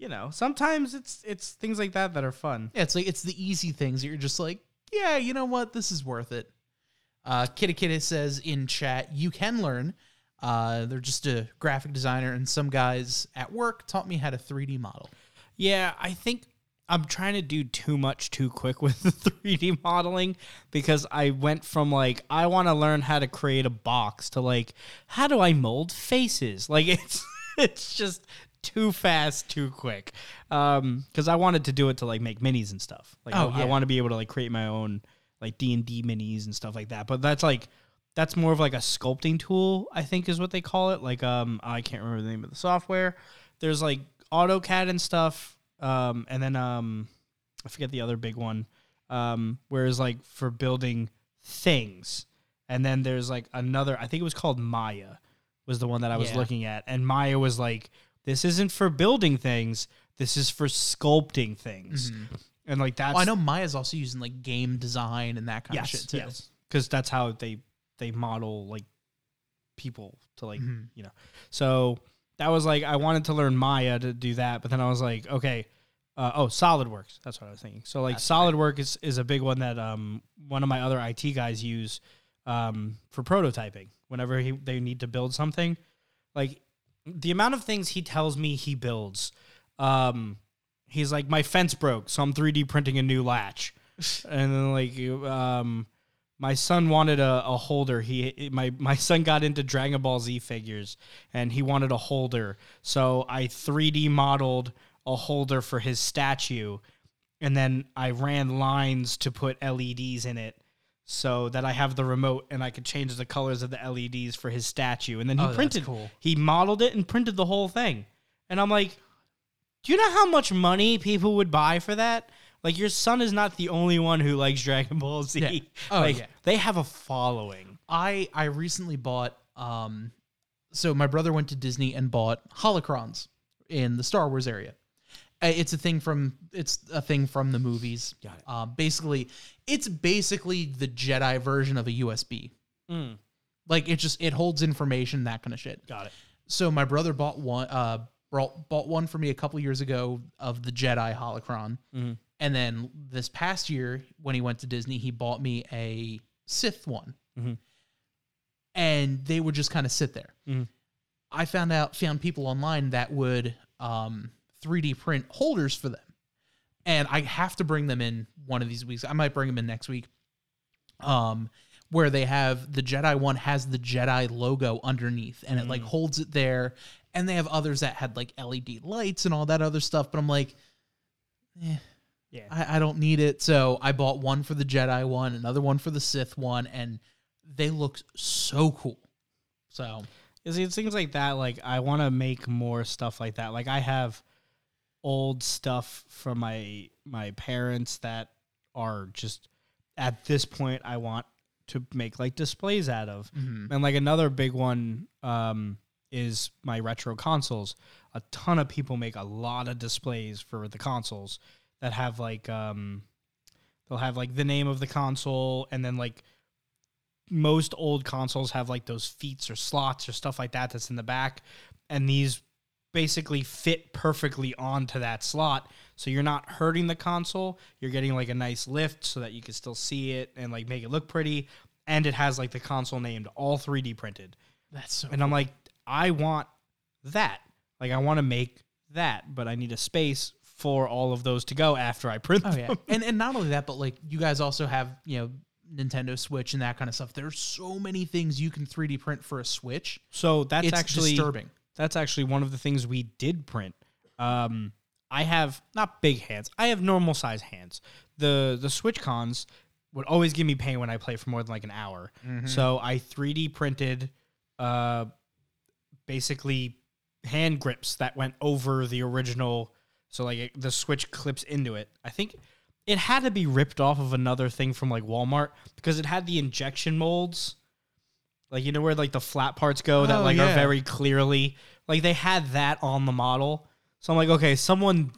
you know, sometimes it's it's things like that that are fun. Yeah, it's like it's the easy things that you're just like, yeah, you know what, this is worth it. Uh, Kitty Kitty says in chat, you can learn. Uh, they're just a graphic designer, and some guys at work taught me how to 3D model. Yeah, I think I'm trying to do too much too quick with the 3D modeling because I went from like I want to learn how to create a box to like how do I mold faces? Like it's it's just too fast, too quick. Um cuz I wanted to do it to like make minis and stuff. Like Oh, I, I want to be able to like create my own like D&D minis and stuff like that. But that's like that's more of like a sculpting tool, I think is what they call it. Like um I can't remember the name of the software. There's like AutoCAD and stuff. Um and then um I forget the other big one. Um whereas like for building things. And then there's like another I think it was called Maya was the one that I was Yeah. looking at. And Maya was like this isn't for building things. This is for sculpting things. And like that's Well, I know Maya's also using like game design and that kind yes, of shit too. yes, because that's how they they model like people to like Mhm. you know. So that was like I wanted to learn Maya to do that, but then I was like, okay, uh, oh, SolidWorks. That's what I was thinking. So like That's right. SolidWorks is, is a big one that um one of my other IT guys use um for prototyping whenever he they need to build something. Like the amount of things he tells me he builds. Um, he's like, my fence broke, so I'm 3D printing a new latch. and then like, um, my son wanted a, a holder. He my my son got into Dragon Ball Z figures, and he wanted a holder. So I 3D modeled a holder for his statue, and then I ran lines to put LEDs in it. So that I have the remote and I could change the colors of the LEDs for his statue, and then he Oh, that's printed. cool. He modeled it and printed the whole thing, and I'm like, do you know how much money people would buy for that? Like your son is not the only one who likes Dragon Ball Z. Yeah. Oh, like yeah. they have a following. I I recently bought um so my brother went to Disney and bought holocrons in the Star Wars area. Uh, It's a thing from it's a thing from the movies. Got it. Uh, basically, it's basically the Jedi version of a USB. Mm, Like it just it holds information that kind of shit. got it. So my brother bought one uh brought, bought one for me a couple years ago of the Jedi holocron. Mhm. And then this past year when he went to Disney, he bought me a Sith one. Mhm. And they would just kind of sit there. Mhm. I found out found people online that would um 3D print holders for them. And I have to bring them in one of these weeks. I might bring them in next week. Um where they have the Jedi one has the Jedi logo underneath and it like holds it there. And they have others that had like LED lights and all that other stuff. But I'm like, eh, Yeah. I, I don't need it. So I bought one for the Jedi one, another one for the Sith one, and they look so cool. So You see, it's things like that. Like I want to make more stuff like that. Like I have old stuff from my my parents that are just at this point I want to make like displays out of. And like another big one um, is my retro consoles. A ton of people make a lot of displays for the consoles that have like um, they'll have like the name of the console and then like most old consoles have like those feats or slots or stuff like that that's in the back and these basically fit perfectly onto that slot. So you're not hurting the console. You're getting like a nice lift so that you can still see it and like make it look pretty. And it has like the console named all 3d printed. That's so and i'm like i want that. Like i want to make that but i need a space for all of those to go after i print Oh them. yeah, and and not only that, but like you guys also have you know Nintendo Switch and that kind of stuff. There's so many things you can 3D print for a Switch. so that's it's actually disturbing. That's actually one of the things we did print. Um, I have not big hands. I have normal size hands. The the Switch cons would always give me pain when I play for more than like an hour. Mm-hmm. So I 3D printed uh basically hand grips that went over the original. So like it, the switch clips into it. I think it had to be ripped off of another thing from like Walmart because it had the injection molds. Like you know where like the flat parts go that Oh, like yeah. are very clearly like they had that on the model. So I'm like, okay, someone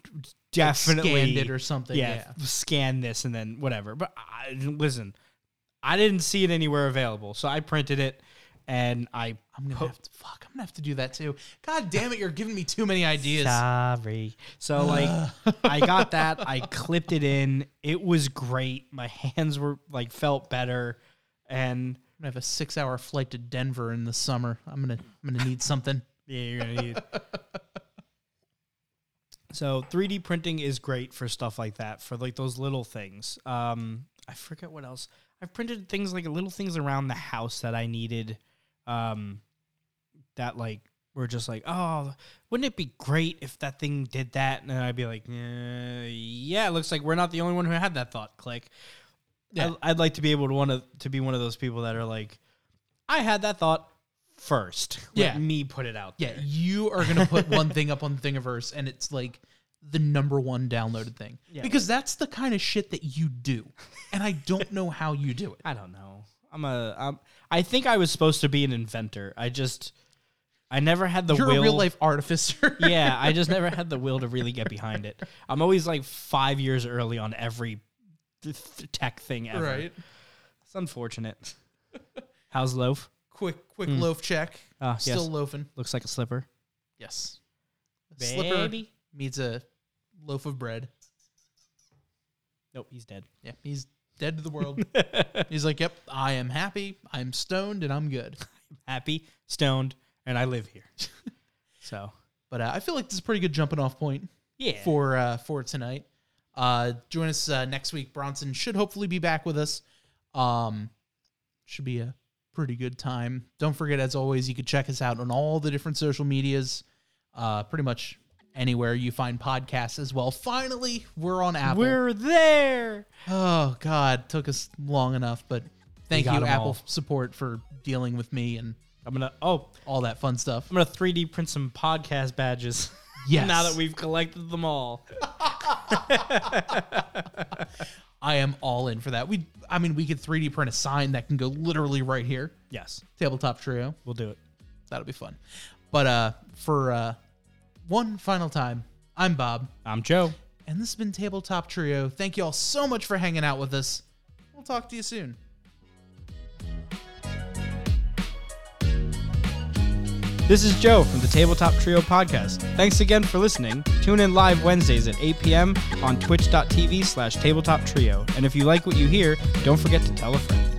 definitely scanned it or something. yeah, Yeah. scan this and then whatever. But I, listen, I didn't see it anywhere available, so I printed it and I I'm gonna have to fuck. I'm gonna have to do that too. God damn it! You're giving me too many ideas. sorry. So like, I got that. I clipped it in. It was great. My hands were like felt better, and gonna have a six hour flight to Denver in the summer. I'm gonna I'm gonna need something. yeah, you're gonna need. So 3D printing is great for stuff like that, for like those little things. Um, I forget what else. I've printed things like little things around the house that I needed. Um, that like were just like, oh, wouldn't it be great if that thing did that? And I'd be like, uh, yeah, it looks like we're not the only one who had that thought. Click. Yeah. I, I'd like to be able to want to to be one of those people that are like, I had that thought first. Let Yeah. me put it out. Yeah, there. you are gonna put one thing up on Thingiverse, and it's like the number one downloaded thing Yeah. because that's the kind of shit that you do, and I don't know how you do it. I don't know. I'm a. I'm, I think I was supposed to be an inventor. I just, I never had the You're will. a real life artificer. yeah, I just never had the will to really get behind it. I'm always like five years early on every th- tech thing ever. right. It's unfortunate. How's loaf? Quick, quick Hmm. loaf check. Ah, Still yes. loafing. Looks like a slipper. Yes. A slipper Baby. needs a loaf of bread. Nope, he's dead. Yeah, he's dead to the world. he's like, "Yep, I am happy. I'm stoned, and I'm good." Happy, stoned, and I live here. so But uh, I feel like this is a pretty good jumping off point yeah. for uh, for tonight. Uh, join us uh, next week. Bronson should hopefully be back with us. Um, should be a pretty good time. Don't forget, as always, you can check us out on all the different social medias. Uh, pretty much anywhere you find podcasts as well. Finally, we're on Apple. We're there. oh God, took us long enough, but thank you, Apple all. support for dealing with me and I'm gonna. Oh, all that fun stuff. I'm gonna 3D print some podcast badges. Yes. now that we've collected them all. I am all in for that. We, I mean, we could 3D print a sign that can go literally right here. Yes, Tabletop trio. we'll do it. That'll be fun. But uh, for uh, one final time, I'm Bob, I'm Joe. and this has been Tabletop Trio. Thank you all so much for hanging out with us. We'll talk to you soon. This is Joe from the Tabletop Trio podcast. Thanks again for listening. Tune in live Wednesdays at 8 p.m. on twitch.tv slash tabletop trio. And if you like what you hear, don't forget to tell a friend.